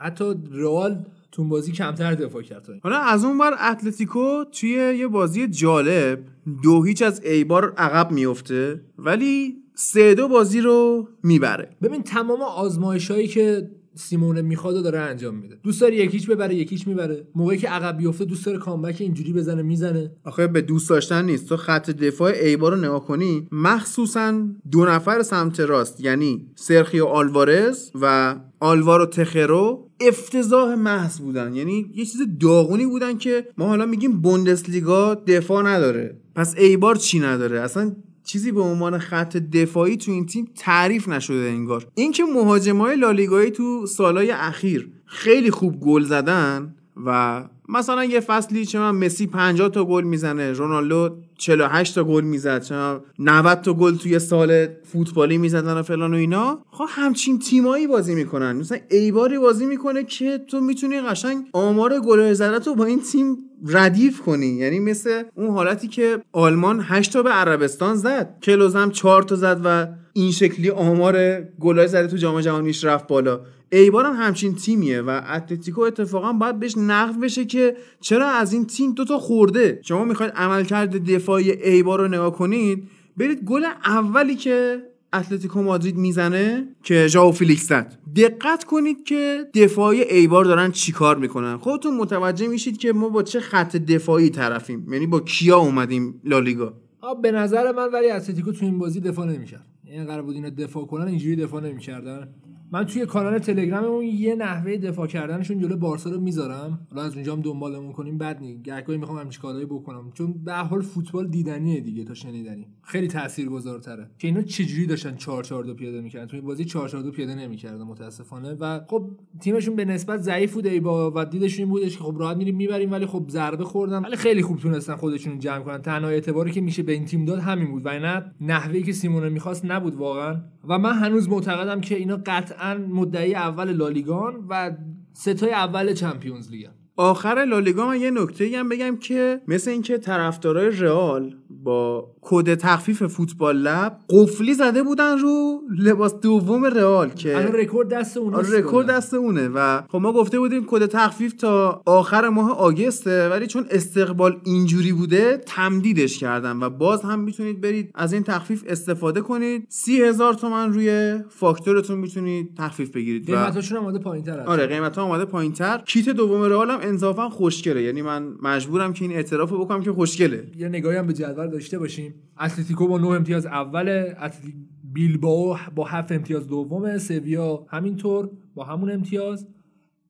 حتی رئال تو بازی کمتر دفاع کرد. حالا از اون بر اتلتیکو توی یه بازی جالب دو هیچ از ایبار عقب میفته ولی سه دو بازی رو می‌بره. ببین تمام آزمایش هایی که سیمونه می‌خواد و داره انجام میده. دوست داره یکیش ببره یکیش می‌بره. موقعی که عقب بیفته دوست داره کامبک اینجوری بزنه می‌زنه. آخه به دوست داشتن نیست. تو خط دفاع ایبار رو نگاه کنی مخصوصا دو نفر سمت راست یعنی سرخیو آلوارز و آلوارو تخرو افتضاح محض بودن. یعنی یه چیز داغونی بودن که ما حالا میگیم بوندسلیگا دفاع نداره. پس ایبار چی نداره؟ اصلا چیزی به عنوان خط دفاعی تو این تیم تعریف نشده انگار. اینکه مهاجمای لالیگایی تو سالهای اخیر خیلی خوب گل زدن و مثلا یه فصلی چه من مسی 50 تا گل می‌زنه رونالدو 48 تا گل می‌زد چه من 90 تا گل توی سال فوتبالی می‌زدن و فلان و اینا. خب همچین تیمایی بازی می‌کنن. مثلا ایباری بازی می‌کنه که تو می‌تونی قشنگ آمار گل تو با این تیم ردیف کنی. یعنی مثل اون حالتی که آلمان 8 تا به عربستان زد. کلوز هم 4 تا زد و این شکلی آمار گلای زده تو جام جهانیش رفت بالا. ایبار هم همچین تیمیه و اتلتیکو اتفاقا باید بهش نقد بشه که چرا از این تیم دوتا خورده. شما می‌خواید عملکرد دفاعی ایبار رو نگاه کنید برید گل اولی که اتلتیکو مادرید می‌زنه که ژائو فیلیکس زد. دقت کنید که دفاعی ایبار دارن چیکار می‌کنن. خودتون متوجه میشید که ما با چه خط دفاعی طرفیم. یعنی با کیا اومدیم لالیگا به نظر من ولی اتلتیکو تو این بازی دفاع نمی‌کرد. یعنی قرار بود اینا دفاع کنن اینجوری دفاع نمی‌کردن. من توی کانال تلگراممون یه نحوه دفاع کردنشون جلو بارسا رو می‌ذارم. حالا از اونجا هم دنبالمون کنیم. بد نی گهگاهی می‌خوام همچین کارهایی بکنم. چون به حال فوتبال دیدنیه دیگه تا شنیدنی. خیلی تاثیرگذارتره. که اینا چجوری داشتن 4 4 2 پیاده می‌کردن؟ توی بازی 4 4 2 پیاده نمی‌کردن متاسفانه. و خب تیمشون به نسبت ضعیف بوده با و دیدشون بودش که خب راحت میریم می‌بریم ولی خب ضربه خوردن. ولی خیلی خوب تونستن خودشون جمع کنن. تنها اعتباری که میشه به این تیم داد همین بود. و نه نحوهی که سیمونه می‌خواست نبود واقعا. و من هنوز معتقدم که اینا قطعا مدعی اول لالیگان و ستای اول Champions League آخر لالیگا من یه نکته هم بگم که مثل اینکه طرفدارای رئال با کد تخفیف فوتبال لب قفلی زده بودن رو لباس دوم رئال که الان رکورد دست اوناست آره رکورد. دست اونه و خب ما گفته بودیم کد تخفیف تا آخر ماه آگسته ولی چون استقبال اینجوری بوده تمدیدش کردن و باز هم می‌تونید برید از این تخفیف استفاده کنید سی هزار تومن روی فاکتورتون می‌تونید تخفیف بگیرید و قیمتاشون هم اومده پایین‌تر. آره قیمت اومده پایین تر کیت دوم رئال هم انصافا خوشگله. یعنی من مجبورم که این اعتراف رو بکنم که خوشگله. یه نگاهی هم به جدول داشته باشیم. اتلتیکو با 9 امتیاز اوله اتلتیک بیلباو با 7 امتیاز دومه سویا همینطور با همون امتیاز.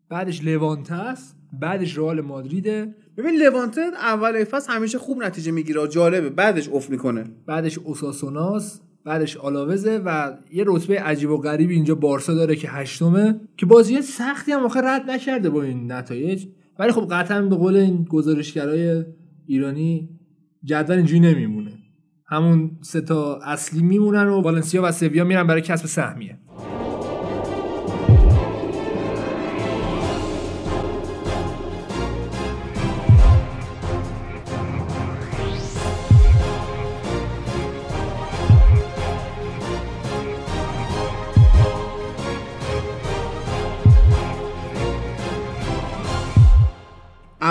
بعدش لوانته است بعدش رئال مادریده ببین لوانته اول فصل همیشه خوب نتیجه می‌گیره. جالبه. بعدش افت می‌کنه. بعدش اوساسوناس بعدش آلاوزه و یه رتبه عجیب و غریبی اینجا بارسا داره که هشتمه که بازی سختی هم آخه رد نکرده با این نتایج. ولی خب قطعا به قول این گزارشگرای ایرانی جدول اینجوری نمیمونه. همون سه تا اصلی میمونن و والنسیا و سویا میرن برای کسب سهمیه.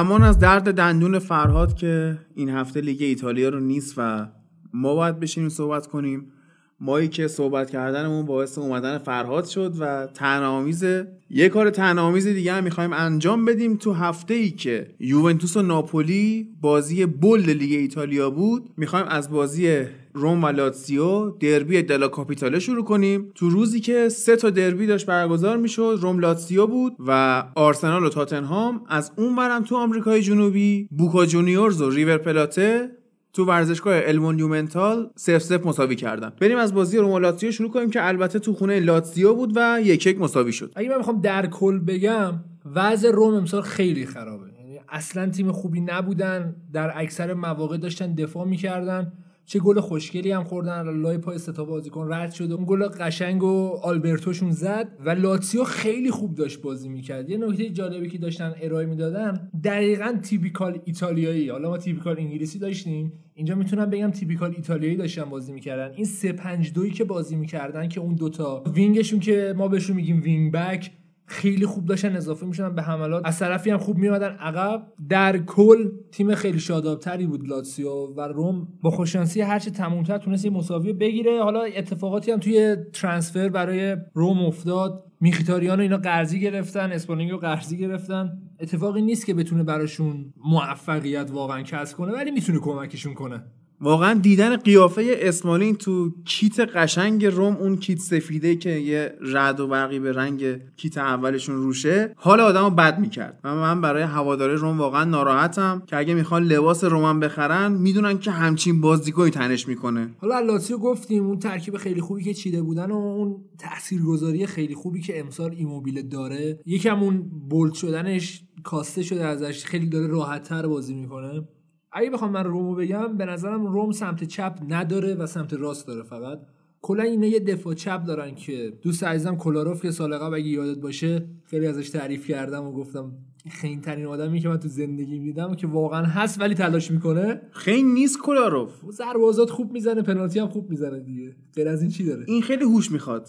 امان از درد دندون فرهاد که این هفته لیگ ایتالیا رو نیست و ما باید بشینیم صحبت کنیم. مایی که صحبت کردنمون باعث اومدن فرهاد شد و تنامیزه یه کار تنامیز دیگه هم می‌خوایم انجام بدیم. تو هفته ای که یوونتوس و ناپولی بازی bold لیگ ایتالیا بود می‌خوایم از بازی روم و لاتسیو دربی دلا کاپیتاله شروع کنیم. تو روزی که سه تا دربی داشت برگزار می‌شد روم لاتسیو بود و آرسنال و تاتنهام از اون ورم تو آمریکای جنوبی بوکا جونیورز و ریور پلاته تو ورزشگاه المونیومنتال صفر صفر مساوی کردن. بریم از بازی روم لاتزیو شروع کنیم که البته تو خونه لاتزیو بود و یک یک مساوی شد. اگه من می‌خوام در کل بگم وضع روم امسال خیلی خرابه. یعنی اصلا تیم خوبی نبودن در اکثر مواقع داشتن دفاع می‌کردن. چه گل خوشگلی هم خوردن لای پای ستا بازیکن رد شد. اون گل قشنگ و آلبرتوشون زد و لاتسیو خیلی خوب داشت بازی می‌کرد. یه نکته جالبی که داشتن ارائه می‌دادن دقیقا typical ایتالیایی. حالا ما typical انگلیسی داشتیم. اینجا می‌تونم بگم typical ایتالیایی داشتن بازی می‌کردن. این 3 5 2 که بازی می‌کردن که اون دوتا wing شون که ما بهشون میگیم wing back خیلی خوب داشتن اضافه می‌شدن به حملات. از طرفی هم خوب میومدن عقب در کل تیم خیلی شادابتری بود لاتسیو و روم. با خوششانسی هرچه تمومتر تونست یه مساوی بگیره. حالا اتفاقاتی هم توی ترانسفر برای روم افتاد. میخیتاریان و اینا قرضی گرفتن اسپانینگ رو قرضی گرفتن. اتفاقی نیست که بتونه براشون موفقیت واقعا کسب کنه ولی می‌تونه کمکشون کنه. واقعا دیدن قیافه اسمالین تو کیت قشنگ روم اون کیت سفیده که یه رد و برقی به رنگ کیت اولشون روشه حال آدمو بد می‌کرد. و من برای هواداره روم واقعا ناراحتم که اگه می‌خوان لباس رومن بخرن می‌دونن که همچین بازیکنی تنش می‌کنه. حالا لاتسیو گفتیم اون ترکیب خیلی خوبی که چیده بودن و اون تاثیرگذاری خیلی خوبی که امسال ایموبیل داره. یکم اون بولد شدنش کاسته شده ازش خیلی داره راحتتر بازی می‌کنه. اگه بخوام من رومو بگم به نظرم روم سمت چپ نداره و سمت راست داره فقط. کلا اینا یه دفاع چپ دارن که دوست عزیزم کلاروف که سال قبل اگه یادت باشه خیلی ازش تعریف کردم و گفتم خین ترین آدمی که من تو زندگی دیدم که واقعا هست ولی تلاش می‌کنه. خیلی نیست کلاروف. ضربازات خوب می‌زنه پنالتی هم خوب می‌زنه دیگه. غیر از این چی داره؟ این خیلی هوش می‌خواد.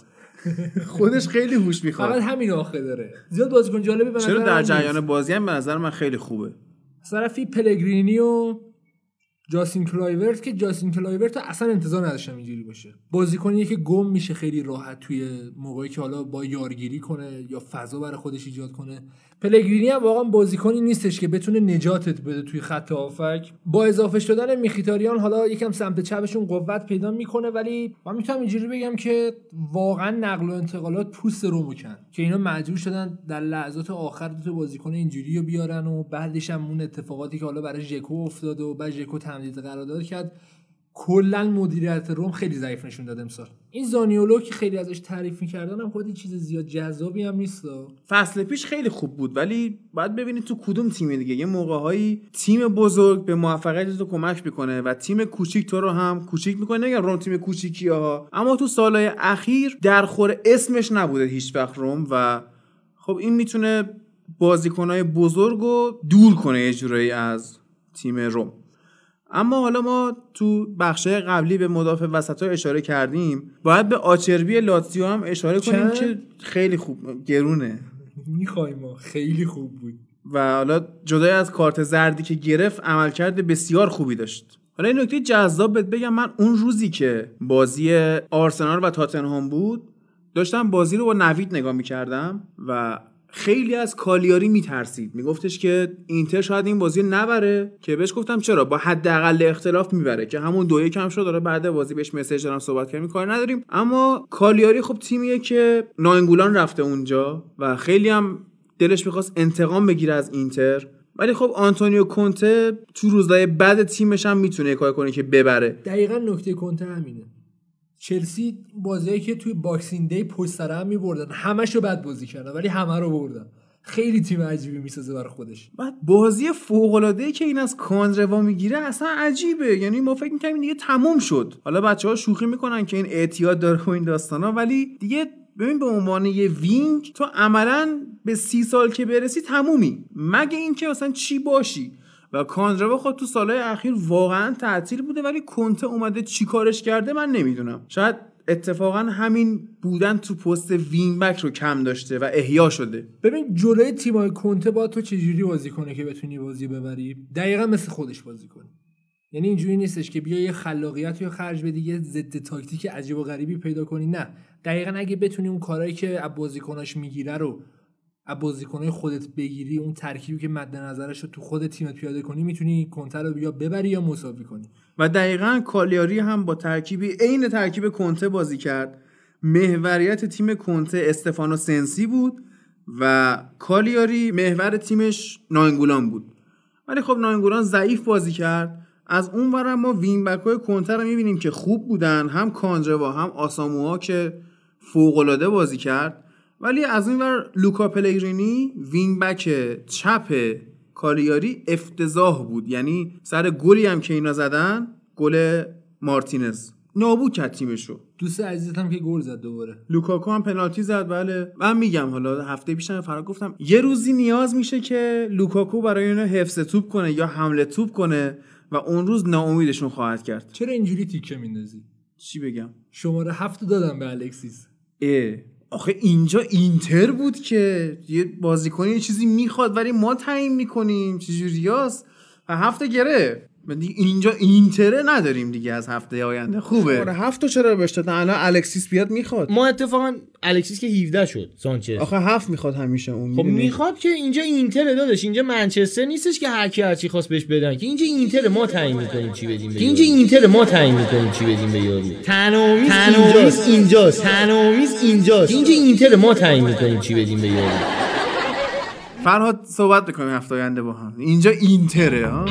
خودش خیلی هوش می‌خواد. فقط همین آخه داره. زیاد بازیکن جالبی به چرا در جریان بازی هم به نظر من خیلی خوبه. طرفی پلگرینی و جاستین کلایورت که جاستین کلایورت اصلا انتظار نداشتم اینجوری باشه. بازیکنی که گم میشه خیلی راحت توی موقعی که حالا با یارگیری کنه یا فضا برای خودش ایجاد کنه. پلگرینی هم واقعا بازیکنی نیستش که بتونه نجاتت بده توی خط هافک با اضافه شدن میخیتاریان حالا یکم سمت چپشون قوت پیدا می‌کنه ولی من می‌تونم اینجوری بگم که واقعا نقل و انتقالات پوست رو کن که اینا مجبور شدن در لحظات آخر دو بازیکن اینجوری رو بیارن و بعدش هم اون اتفاقاتی که حالا برای ژکو افتاد و بعد ژکو تمدید قرارداد کرد کلا مدیریت روم خیلی ضعیف نشون داد امسال. این زانیولو که خیلی ازش تعریف می‌کردن هم خودی چیز زیاد جذابی هم نیست. فصل پیش خیلی خوب بود ولی باید ببینید تو کدوم تیم دیگه. یه موقعهایی تیم بزرگ به موفقیت تو کمک می‌کنه و تیم کوچیک تو رو هم کوچیک می‌کنه. نگم روم تیم کوچیکی ها اما تو سالهای اخیر در خور اسمش نبوده هیچ وقت روم و خب این می‌تونه بازیکنهای بزرگ رو دور کنه یه جورایی از تیم روم. اما حالا ما تو بخشه قبلی به مدافع وسط ها اشاره کردیم. باید به آچربی لاتزیو هم اشاره کنیم که خیلی خوب گرونه. می‌خوایم ما. خیلی خوب بود. و حالا جدای از کارت زردی که گرفت عملکرد بسیار خوبی داشت. حالا این نکته جذاب بهت بگم من اون روزی که بازی آرسنال و تاتنهام بود داشتم بازی رو با نوید نگاه می‌کردم و خیلی از کالیاری میترسید. میگفتش که اینتر شاید این بازی نبره. که بهش گفتم چرا؟ با حداقل اختلاف می‌بره. که همون دو کم شد. داره بعد بازی بهش message دارم صحبت کردیم کار نداریم. اما کالیاری خب تیمیه که ناینگولان رفته اونجا و خیلی هم دلش می‌خواست انتقام بگیره از اینتر. ولی خب آنتونیو کونته تو روزهای بعد تیمش هم می‌تونه کار کنه که ببره. دقیقا نکته کنته همینه. چلسی بازیایی که توی Boxing Day پشت سر هم میبردن همشو بد بازی کردن ولی همه رو بردن. خیلی تیم عجیبی می‌سازه برای خودش. بعد بازی فوق العاده که این از کاندروا می‌گیره اصلا عجیبه. یعنی ما فکر می‌کنیم دیگه تموم شد. حالا بچه ها شوخی می‌کنن که این اعتیاد داره و این داستانا ولی دیگه ببین به عنوان یه wing تو عملا به سی سال که برسی تمومی. مگه اینکه مثلا چی باشی؟ و کاندروا خود تو سالهای اخیر واقعا تعطیل بوده ولی کنته اومده چی کارش کرده من نمی‌دونم. شاید اتفاقا همین بودن تو پست wing back رو کم داشته و احیا شده. ببین جلوی تیمای کنته با تو چجوری بازی کنه که بتونی بازی ببری؟ دقیقا مثل خودش بازی کنی یعنی اینجوری نیستش که بیا یه خلاقیت یا خرج بدی یه ضد تاکتیک عجیب و غریبی پیدا کنی. نه. دقیقا اگه بتونی اون کارهایی که از بازیکناش می‌گیره رو از بازیکنای خودت بگیری اون ترکیبی که مد نظرش رو تو خود تیمت پیاده کنی می‌تونی کنته رو بیا ببری یا مساوی کنی. و دقیقا کالیاری هم با ترکیبی عین ترکیب کنته بازی کرد. محوریت تیم کنته استفانو سنسی بود و کالیاری محور تیمش ناینگولان بود. ولی خب ناینگولان ضعیف بازی کرد. از اون ور ما وین بک های کنتر رو می‌بینیم که خوب بودن. هم کانجوا هم آساموها که فوق بازی کرد. ولی از این ور لوکا پلگرینی وین بک چپ کالیاری افتضاح بود. یعنی سر گلی هم که اینا زدن گل مارتینز. نابود کرد تیمشو. دوست عزیزتم که گل زد دوباره. لوکاکو هم پنالتی زد بله. من میگم حالا هفته پیشم فرا گفتم یه روزی نیاز میشه که لوکاکو برای اینا حفظ توپ کنه یا حمله توپ کنه و اون روز ناامیدشون خواهد کرد. چرا اینجوری تیکه میندازی؟ چی بگم؟ شماره هفت دادم به الکسیس. اه. آخه اینجا اینتر بود که یه بازیکنی یه چیزی می‌خواد ولی ما تعیین می‌کنیم. چجوریاست و هفته گره اینجا اینتره نداریم دیگه از هفته آینده. خوبه. آره هفت چرا بهش دادن الان الکسیس بیاد می‌خواد. ما اتفاقا الکسیس که 17 شد سانچز. آخه هفت می‌خواد همیشه اون خب می‌خواد که اینجا اینتر داداش اینجا منچستر نیستش که هر کی هر چی خواست بهش بدن. که اینجا اینتر ما تعیین می‌کنیم چی بدیم که اینجا اینتر ما تعیین می‌کنیم چی بدیم به یارو. تنامیز اینجاست. اینجاست. تنامیز اینجاست. اینجا اینتر ما تعیین می‌کنیم چی بدیم به یارو. فرهاد صحبت بکنیم هفته آینده با هم. اینجا اینتره ها؟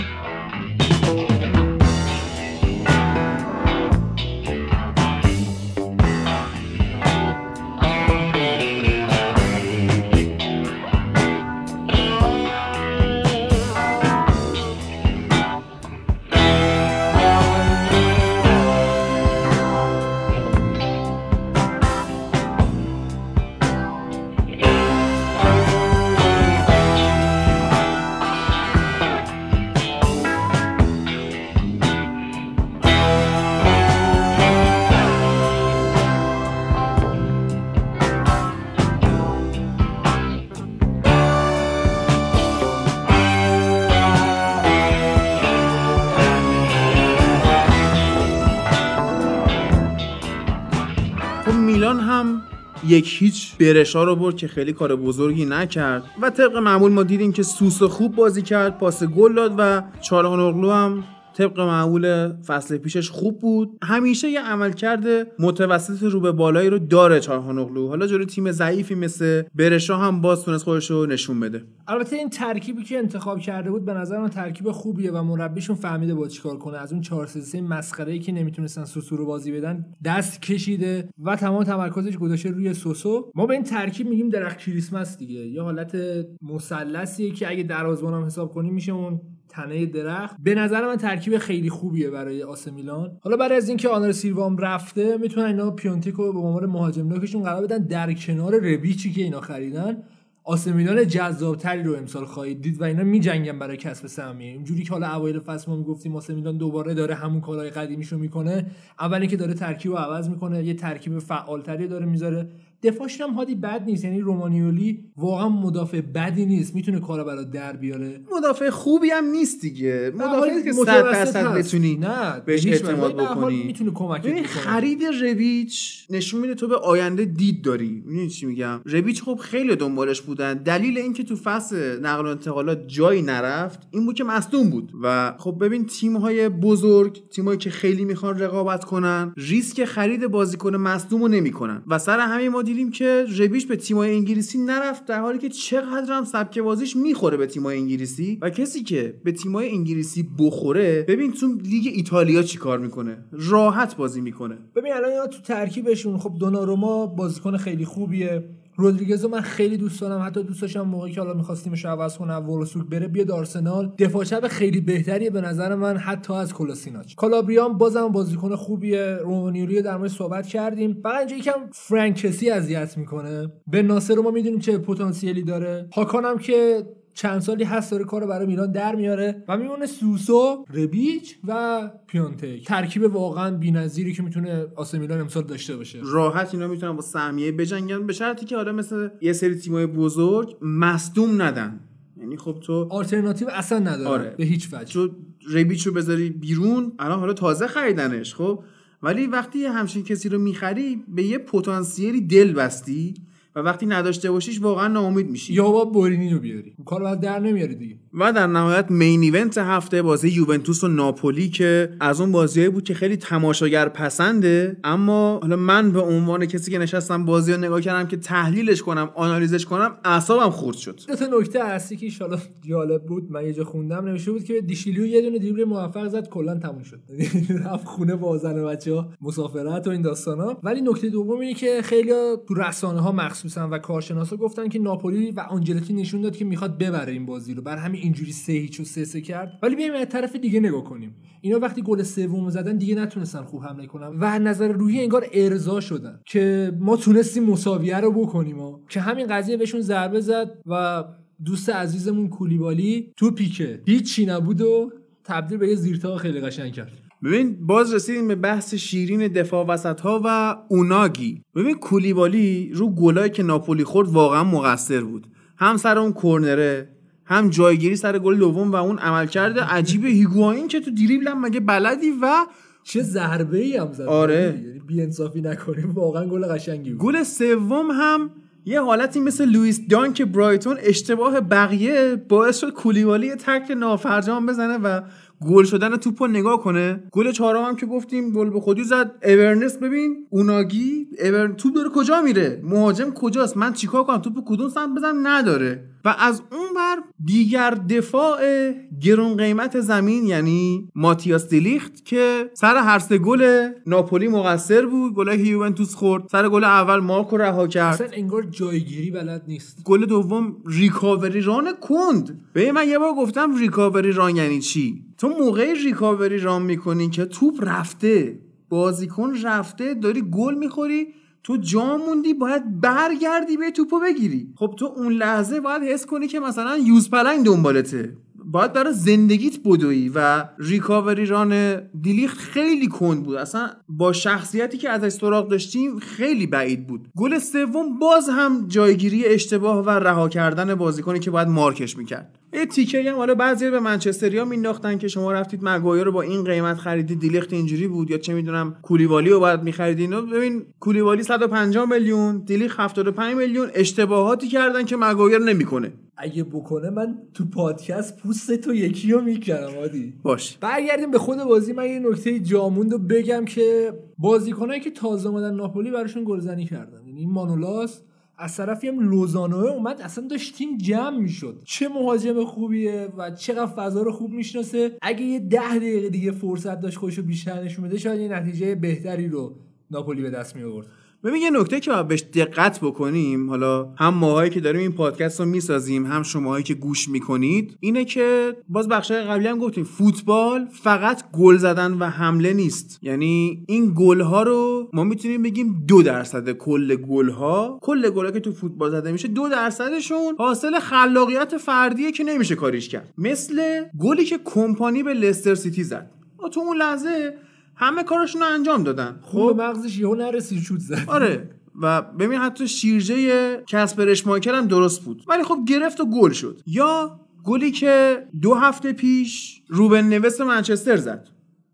یک هیچ برشا رو برد که خیلی کار بزرگی نکرد. و طبق معمول ما دیدیم که سوس خوب بازی کرد پاس گل داد و چارهان هم طبق معمول فصل پیشش خوب بود. همیشه یه عملکرد متوسط رو به بالایی رو داره چارهانوغلو حالا جلوی تیم ضعیفی مثل برشا هم باز تونست خودش رو نشون بده. البته این ترکیبی که انتخاب کرده بود به نظر من ترکیب خوبیه و مربیشون فهمیده با چیکار کنه. از اون 4 3 مسخره ای که نمی‌تونستن سوسو رو بازی بدن دست کشیده و تمام تمرکزش گذاشته روی سوسو. ما به این ترکیب میگیم درخت کریسمس دیگه. یه حالت مثلثیه که اگه دروازه‌بان حساب کنیم میشه اون تنه درخت. به نظر من ترکیب خیلی خوبیه برای آس میلان. حالا برای از اینکه آنر سیلوام رفته می‌تونن اینا پیونتیکو به عنوان مهاجم نوکشون قرار بدن. در کنار ربیچی که اینا خریدن آسمینان جذابتری رو امسال خواهید دید و اینا میجنگن برای کسب سهمیه. اینجوری که حالا اوایل فصل ما می‌گفتیم آسمینان دوباره داره همون کارهای قدیمیشو می‌کنه. اولی که داره ترکیب رو عوض می‌کنه یه ترکیب فعالتری داره می‌ذاره. دفاعش هم هادی بد نیست. یعنی رومانیولی واقعا مدافع بدی نیست. می‌تونه کارا برات در بیاره. مدافع خوبی هم نیست دیگه. مدافعی که 100 درصد بتونی نه بهش اعتماد بکنی. می‌تونه کمک کنه خرید رویچ نشون میده تو به آینده دید داری. می‌دونی چی میگم؟ رویچ خب خیلی دنبالش بودن. دلیل اینکه تو فصل نقل و انتقالات جایی نرفت این بود که مصدوم بود. و خب ببین تیم های بزرگ تیمایی که خیلی می‌خوان رقابت کنن ریسک خرید بازیکن مصدوم رو نمی‌کنن. و سر همین ما دیدیم که ربیش به تیمای انگلیسی نرفت در حالی که چقدر هم سبک بازیش می‌خوره به تیمای انگلیسی. و کسی که به تیمای انگلیسی بخوره ببین تو لیگ ایتالیا چیکار می‌کنه؟ راحت بازی می‌کنه. ببین الان تو ترکیبشون خب دوناروما بازیکن خیلی خوبیه. رودریگزو من خیلی دوست دارم. حتی دوست داشتم موقعی که حالا می‌خواستیمش عوض کنه ولسوک بره بیاد آرسنال. دفاع چپ خیلی بهتریه به نظر من حتی از کلاسیناچ کالابریام بازم بازیکن خوبیه. رومانیولی در مورد صحبت کردیم. فقط اینجا یکم فرانکسی اذیت می‌کنه. به ناصر ما می‌دونیم چه پتانسیلی داره. هاکانم که چند سالی هست داره کارو برای میلان در میاره و میمونه سوسو ربیچ و پیونتک. ترکیب واقعا بی‌نظیری که می‌تونه آسه میلان امسال داشته باشه. راحت اینا می‌تونن با سهمیه بجنگن به شرطی که حالا مثل یه سری تیمای بزرگ مصدوم ندن. یعنی خب تو آلترناتیو اصلا نداره آره. به هیچ وجه. تو ربیچ رو بذاری بیرون الان حالا تازه خریدنش خب. ولی وقتی همچین کسی رو می‌خری به یه پتانسیلی دل بستی. و وقتی نداشته باشیش واقعا ناامید میشی. یا با بورینیو بیاری. اون کار در نمیاری دیگه. و در نهایت main event هفته بازی یوونتوس و ناپولی که از اون بازیایی بود که خیلی تماشاگر پسنده. اما حالا من به عنوان کسی که نشستم بازی رو نگاه کردم که تحلیلش کنم آنالیزش کنم اعصابم خورد شد. دو تا نکته اصلی که ایشالا جالب بود. من یه جا خوندم نوشته بود که دیشیلیو یه دونه دریبل موفق زد کلا تموم شد. رفت خونه با زن بچه‌ها مسافرت و این داستانا. ولی نکته دوم اینه که خیلی تو رسانه ها مخصوصا و کارشناسا گفتن که ناپولی و آنجلوتی نشون داد که می‌خواد ببره این بازی رو. بر همین اینجوری سه هیچ و سه سه کرد. ولی بیایم از طرف دیگه نگاه کنیم. اینا وقتی گل سوم زدن دیگه نتونستن خوب حمله کنن. و نظر روحی انگار ارضا شدن که ما تونستیم مساویه رو بکنیم و که همین قضیه بهشون ضربه زد و دوست عزیزمون کولیبالی تو پیکه. هیچی نبود و تبدیل به یه زیرتا خیلی قشنگ کرد. ببین باز رسیدیم به بحث شیرین دفاع وسط ها و اوناگی. ببین کولیبالی رو گلایی که ناپولی خورد واقعا مقصر بود. هم سر اون کرنره هم جایگیری سر گل دوم و اون عملکرد عجیب هیگواین که تو دریبل هم مگه بلدی و چه ضربه ای هم زد. آره. یعنی بی انصافی نکنیم. واقعا گل قشنگی بود. گل سوم هم یه حالتی مثل لوئیس دانک برایتون اشتباه بقیه باعث شد کولیبالی یه تکل نافرجام بزنه و گل شدن توپ رو نگاه کنه. گل چهارم هم که گفتیم گل به خودی زد. awareness ببین اوناگی awareness توپ داره کجا میره؟ مهاجم کجاست؟ من چیکار کنم؟ توپ کدوم سمت بزنم؟ نداره. و از اون ور دیگر دفاع گرون قیمت زمین یعنی ماتیاس دیلیخت که سر هر سه گل ناپولی مقصر بود گل یوونتوس خورد سر گل اول مارکو رها کرد. اصلا انگار جایگیری بلد نیست. گل دوم recovery run کند. به من یه بار گفتم recovery run یعنی چی؟ تو موقعی recovery run می‌کنی که توپ رفته بازیکن رفته داری گل می‌خوری تو جا موندی باید برگردی به توپو بگیری. خب تو اون لحظه باید حس کنی که مثلا یوز پلنگ دنبالته. باید برای زندگیت بدوی و recovery run دیلیخت خیلی کند بود. اصلا با شخصیتی که ازش سراغ داشتیم خیلی بعید بود. گل سوم باز هم جایگیری اشتباه و رها کردن بازیکنی که باید مارکش می‌کرد. یه تیکه هم حالا بعضی به منچستریا مینداختن که شما رفتید مگایر رو با این قیمت خریدید دیلیخت اینجوری بود یا چه می‌دونم کولیوالی رو باید میخریدین ببین کولیوالی 150 میلیون دیلیخت 75 میلیون اشتباهاتی کردن که مگایر نمی‌کنه. اگه بکنه من تو پادکست پوست تو یکی رو می‌کنم عادی. باش. برگردیم به خود بازی. من یه نکته جاموند رو بگم که بازیکنایی که تازه اومدن ناپولی براشون گلزنی کردن. یعنی مانولاس از طرفی هم لوزانوه اومد اصلا داشت تیم جمع می‌شد. چه مهاجم خوبیه و چقدر فضا رو خوب می‌شناسه. اگه یه ده دقیقه دیگه فرصت داشت خودش رو بیشتر نشون بده شاید یه نتیجه بهتری رو ناپولی به دست می آورد ببین یه نکته که باید بهش دقت بکنیم حالا هم ماهایی که داریم این پادکست رو می‌سازیم هم شماهایی که گوش می‌کنید اینه که باز بخشای قبلی هم گفتیم فوتبال فقط گل زدن و حمله نیست. یعنی این گل ها رو ما می‌تونیم بگیم دو درصد کل گل ها کل گل که تو فوتبال زده میشه دو درصدشون حاصل خلاقیت فردیه که نمیشه کاریش کرد. مثل گلی که کمپانی به لستر سیتی زد. تو اون لحظه همه کارشون رو انجام دادن. خب به مغزش یهو نرسید شوت زد. آره. و ببین حتی شیرجه کسپر اشماکر هم درست بود. ولی خب گرفت و گل شد. یا گلی که دو هفته پیش روبن نوست منچستر زد.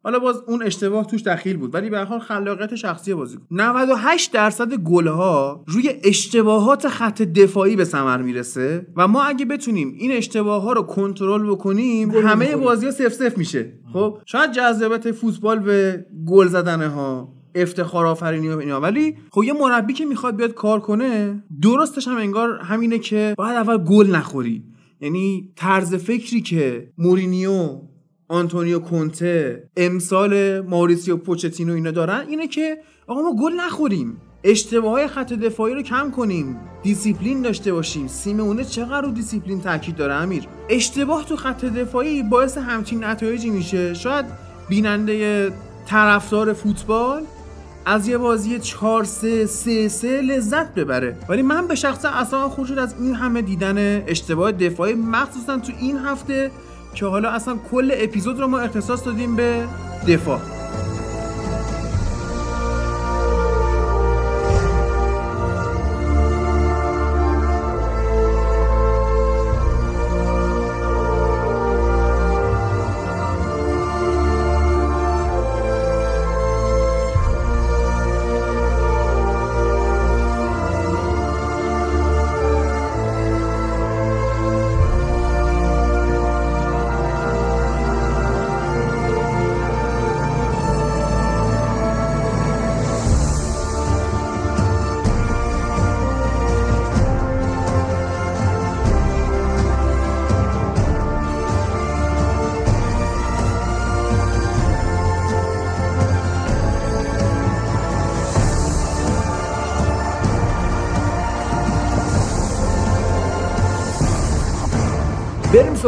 حالا باز اون اشتباه توش دخیل بود ولی به هر حال خلاقیت شخصی بازی 98 درصد گلها روی اشتباهات خط دفاعی به ثمر می‌رسه و ما اگه بتونیم این اشتباه ها رو کنترل بکنیم همه بازی ها سف سف میشه. خب شاید جذابیت فوتبال به گل زدن ها افتخار آفرینی و اینا. ولی خب یه مربی که می‌خواد بیاد کار کنه درستش هم انگار همینه که باید اول گل نخوری. یعنی طرز فکری که مورینیو آنتونیو کونته امسال ماریسیو پوچتینو اینا دارن اینه که آقا ما گل نخوریم. اشتباه های خط دفاعی رو کم کنیم. دیسیپلین داشته باشیم. سیمونه چقدر رو دیسیپلین تاکید داره امیر؟ اشتباه تو خط دفاعی باعث همچین نتایجی میشه. شاید بیننده طرفدار فوتبال از یه بازی 4 3 3 3 لذت ببره. ولی من به شخصه اصلا خورشید از این همه دیدن اشتباه دفاعی مخصوصا تو این هفته که حالا اصلا کل اپیزود رو ما اختصاص دادیم به دفاع.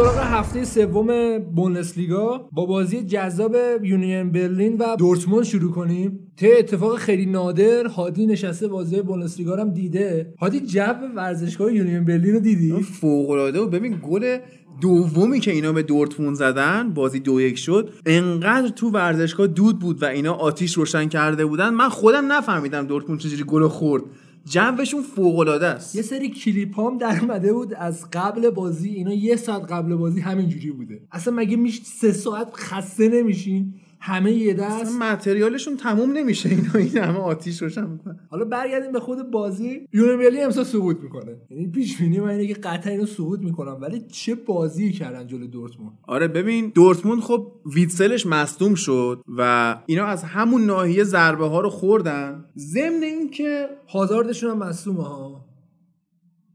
سراغ هفته سوم بوندسلیگا. با بازی جذاب یونین برلین و دورتموند شروع کنیم. ته اتفاق خیلی نادر هادی نشسته بازی بوندسلیگا هم دیده. هادی جو ورزشگاه یونین برلین رو دیدی؟ فوق العاده و ببین گل دومی که اینا به دورتموند زدن بازی دو یک شد انقدر تو ورزشگاه دود بود و اینا آتیش روشن کرده بودن. من خودم نفهمیدم دورتموند چجوری گل خورد. جوشون فوق العاده است. یه سری کلیپ هم در اومده بود از قبل بازی. اینا یه ساعت قبل بازی همینجوری بوده. اصلا مگه میشه سه ساعت خسته نمیشین؟ همه یه دست. متریالشون تموم نمیشه. اینا این همه آتیش روشن می‌کنن. حالا برگردیم به خود بازی. یونیورلی امسال سقوط می‌کنه. یعنی پیش بینی من اینه که قطعا اینو سقوط می‌کنم ولی چه بازی کردن جلوی دورتموند؟ آره ببین دورتموند خب ویتسلش مصدوم شد و اینا از همون ناحیه ضربه ها رو خوردن. ضمن اینکه هازاردشون هم مصومه ها.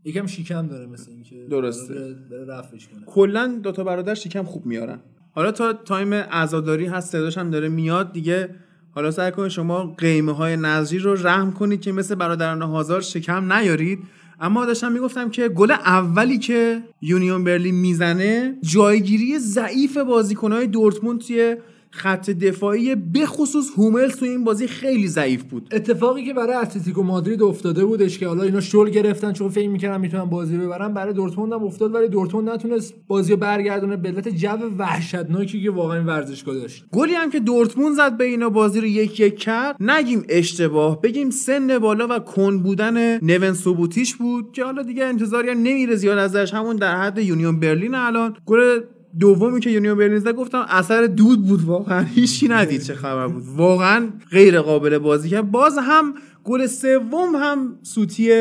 یکم شیکم داره مثل اینکه درسته. داره- داره رفعش کنه. کلا دوتا برادر شکم خوب میارن. حالا تا time عزاداری هست صداش هم داره میاد دیگه. حالا سعی کنید شما قیمه های نذری رو رحم کنید که مثل برادران هازارد شکم نیارید. اما داشتم می‌گفتم که گل اولی که یونیون برلین می‌زنه جایگیری ضعیف بازیکنهای دورتموند توی خط دفاعی بخصوص هوملز تو این بازی خیلی ضعیف بود. اتفاقی که برای اتلتیکو مادرید افتاده بودش که حالا اینا شل گرفتن چون فکر می‌کردن می‌تونن بازی ببرن برای دورتموند هم افتاد ولی دورتموند نتونست بازی رو برگردونه به علت جو وحشتناکی که واقعا این ورزشگاه داشت. گلی هم که دورتموند زد به اینا بازی رو یک یک کرد نگیم اشتباه بگیم سن بالا و کند بودن نون سوبوتیچ بود که حالا دیگه انتظاری هم نمیره زیاد ازش همون در حد یونیون برلین الان. گل دومی که یونیون برلین گفتم اثر دود بود واقعا هیچی ندید چه خبر بود. واقعا غیر قابل بازی کرد. باز هم گل سوم هم سوتی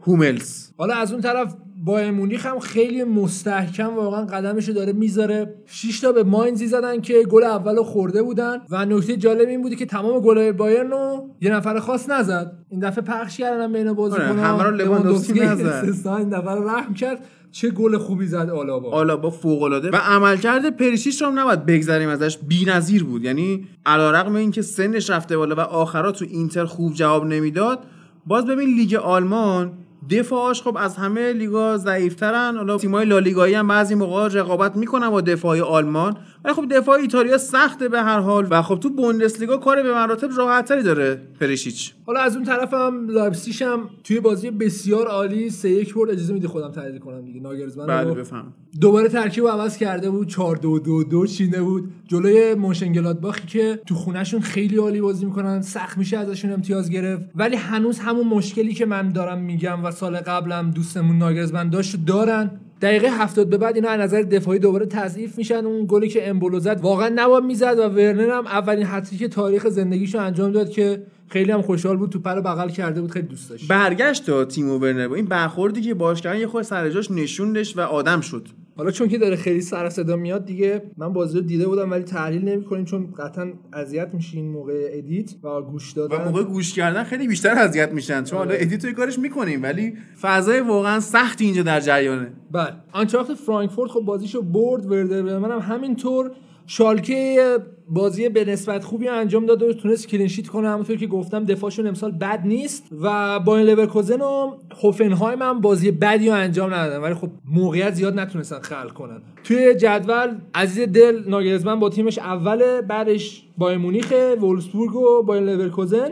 هوملز. حالا از اون طرف با مونیخ هم خیلی مستحکم واقعا قدمشو داره می‌ذاره. 6 تا به ماینزی زدن که گل اولو خورده بودن. و نکته جالب این بودی که تمام گلای بایرن رو یه نفر خاص نزد. این دفعه پخش کردن بین بازیکن‌ها. آره، همه رو لواندوفسکی نزد. این دفعه رحم کرد. چه گل خوبی زد آلابا. آلابا فوق العاده و عملکرد پریشیچ رو هم نباید بگذریم ازش. بی‌نظیر بود. یعنی علیرغم اینکه سنش رفته بالا و آخرات تو اینتر خوب جواب نمی‌داد باز ببین لیگ آلمان دفاعاش خب از همه لیگا ضعیفترن. حالا تیمای لالیگایی هم بعضی موقع رقابت می‌کنن با دفاعی آلمان. ولی خب دفاع ایتالیا سخته به هر حال. و خب تو بوندسلیگا کار به مراتب راحتتری داره پریشیچ. حالا از اون طرف هم لایپزیگ هم توی بازی بسیار عالی 3 1 برد. اجازه میدی خودم تحلیل کنم دیگه؟ ناگلزمن بله بفهم دوباره ترکیب رو عوض کرده بود. 4 2 2 2 چیده بود. جلوی مونشنگلادباخی که تو خونهشون خیلی عالی بازی می‌کنن. سخت میشه ازشون امتیاز گرفت. ولی هنوز همون مشکلی که من دارم میگم و سال قبلم دوستمون ناگلزمن داشت دارن. دقیقه هفتاد به بعد اینا از نظر دفاعی دوباره تضعیف میشن. اون گلی که امبولو زد واقعا نباید می‌زد و ورنر هم اولین هتریک زندگیشو انجام داد که خیلی هم خوشحال بود توپ رو بغل کرده بود خیلی دوست داشت. برگشت تا تیمو ورنر. با این برخوردی که باش کردن یه خورده سر جاش نشوندش و آدم شد. حالا چون که داره خیلی سر صدا میاد دیگه من بازی رو دیده بودم ولی تحلیل نمی‌کنیم چون قطعا اذیت میشین موقع edit و گوش دادن. و موقع گوش کردن خیلی بیشتر اذیت میشن. چون حالا edit توی کارش می‌کنیم ولی فضای واقعا سختی اینجا در جریانه. بله. آینتراخت فرانکفورت خب بازیشو برد وردر برمن هم همینطور شالکه بازی به نسبت خوبی انجام داد و تونست clean sheet کنه. همونطور که گفتم دفاعشون امسال بد نیست و بایر لورکوزن و هوفنهایم هم بازی بدی رو انجام ندادن. ولی خب موقعیت زیاد نتونستن خلق کنن. توی جدول عزیز دل ناگلزمن با تیمش اوله بعدش بایرن مونیخ وولفسبورگ و بایر لورکوزن.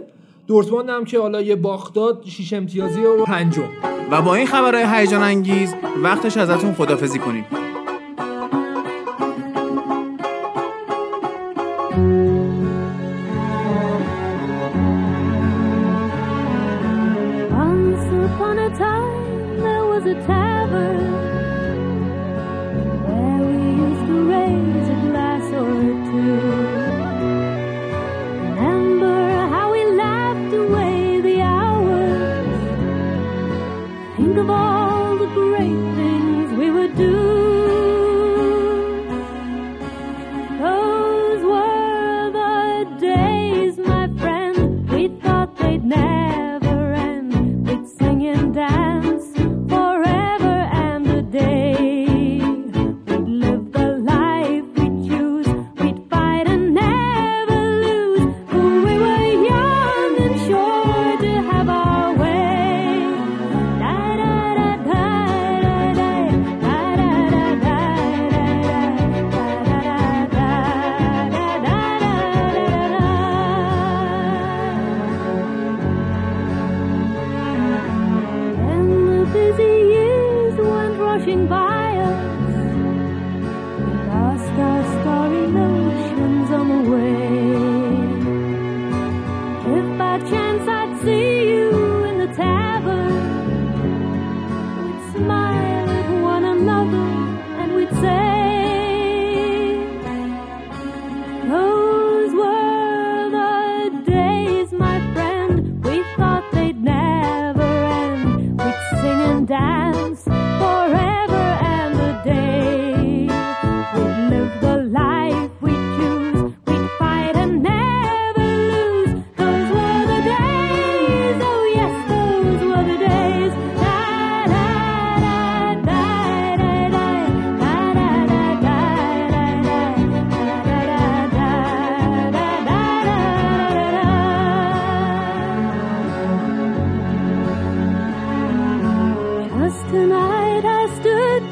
دورتموند هم که حالا یه باخت داد شیش امتیازی و پنجم. و با این خبرهای هیجان انگیز وقتش ازتون خدافزی کنیم.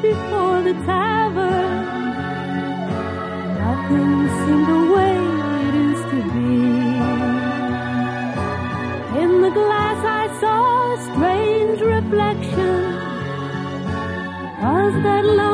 before the tavern. Nothing seemed the way it used to be. In the glass I saw a strange reflection. Was that love?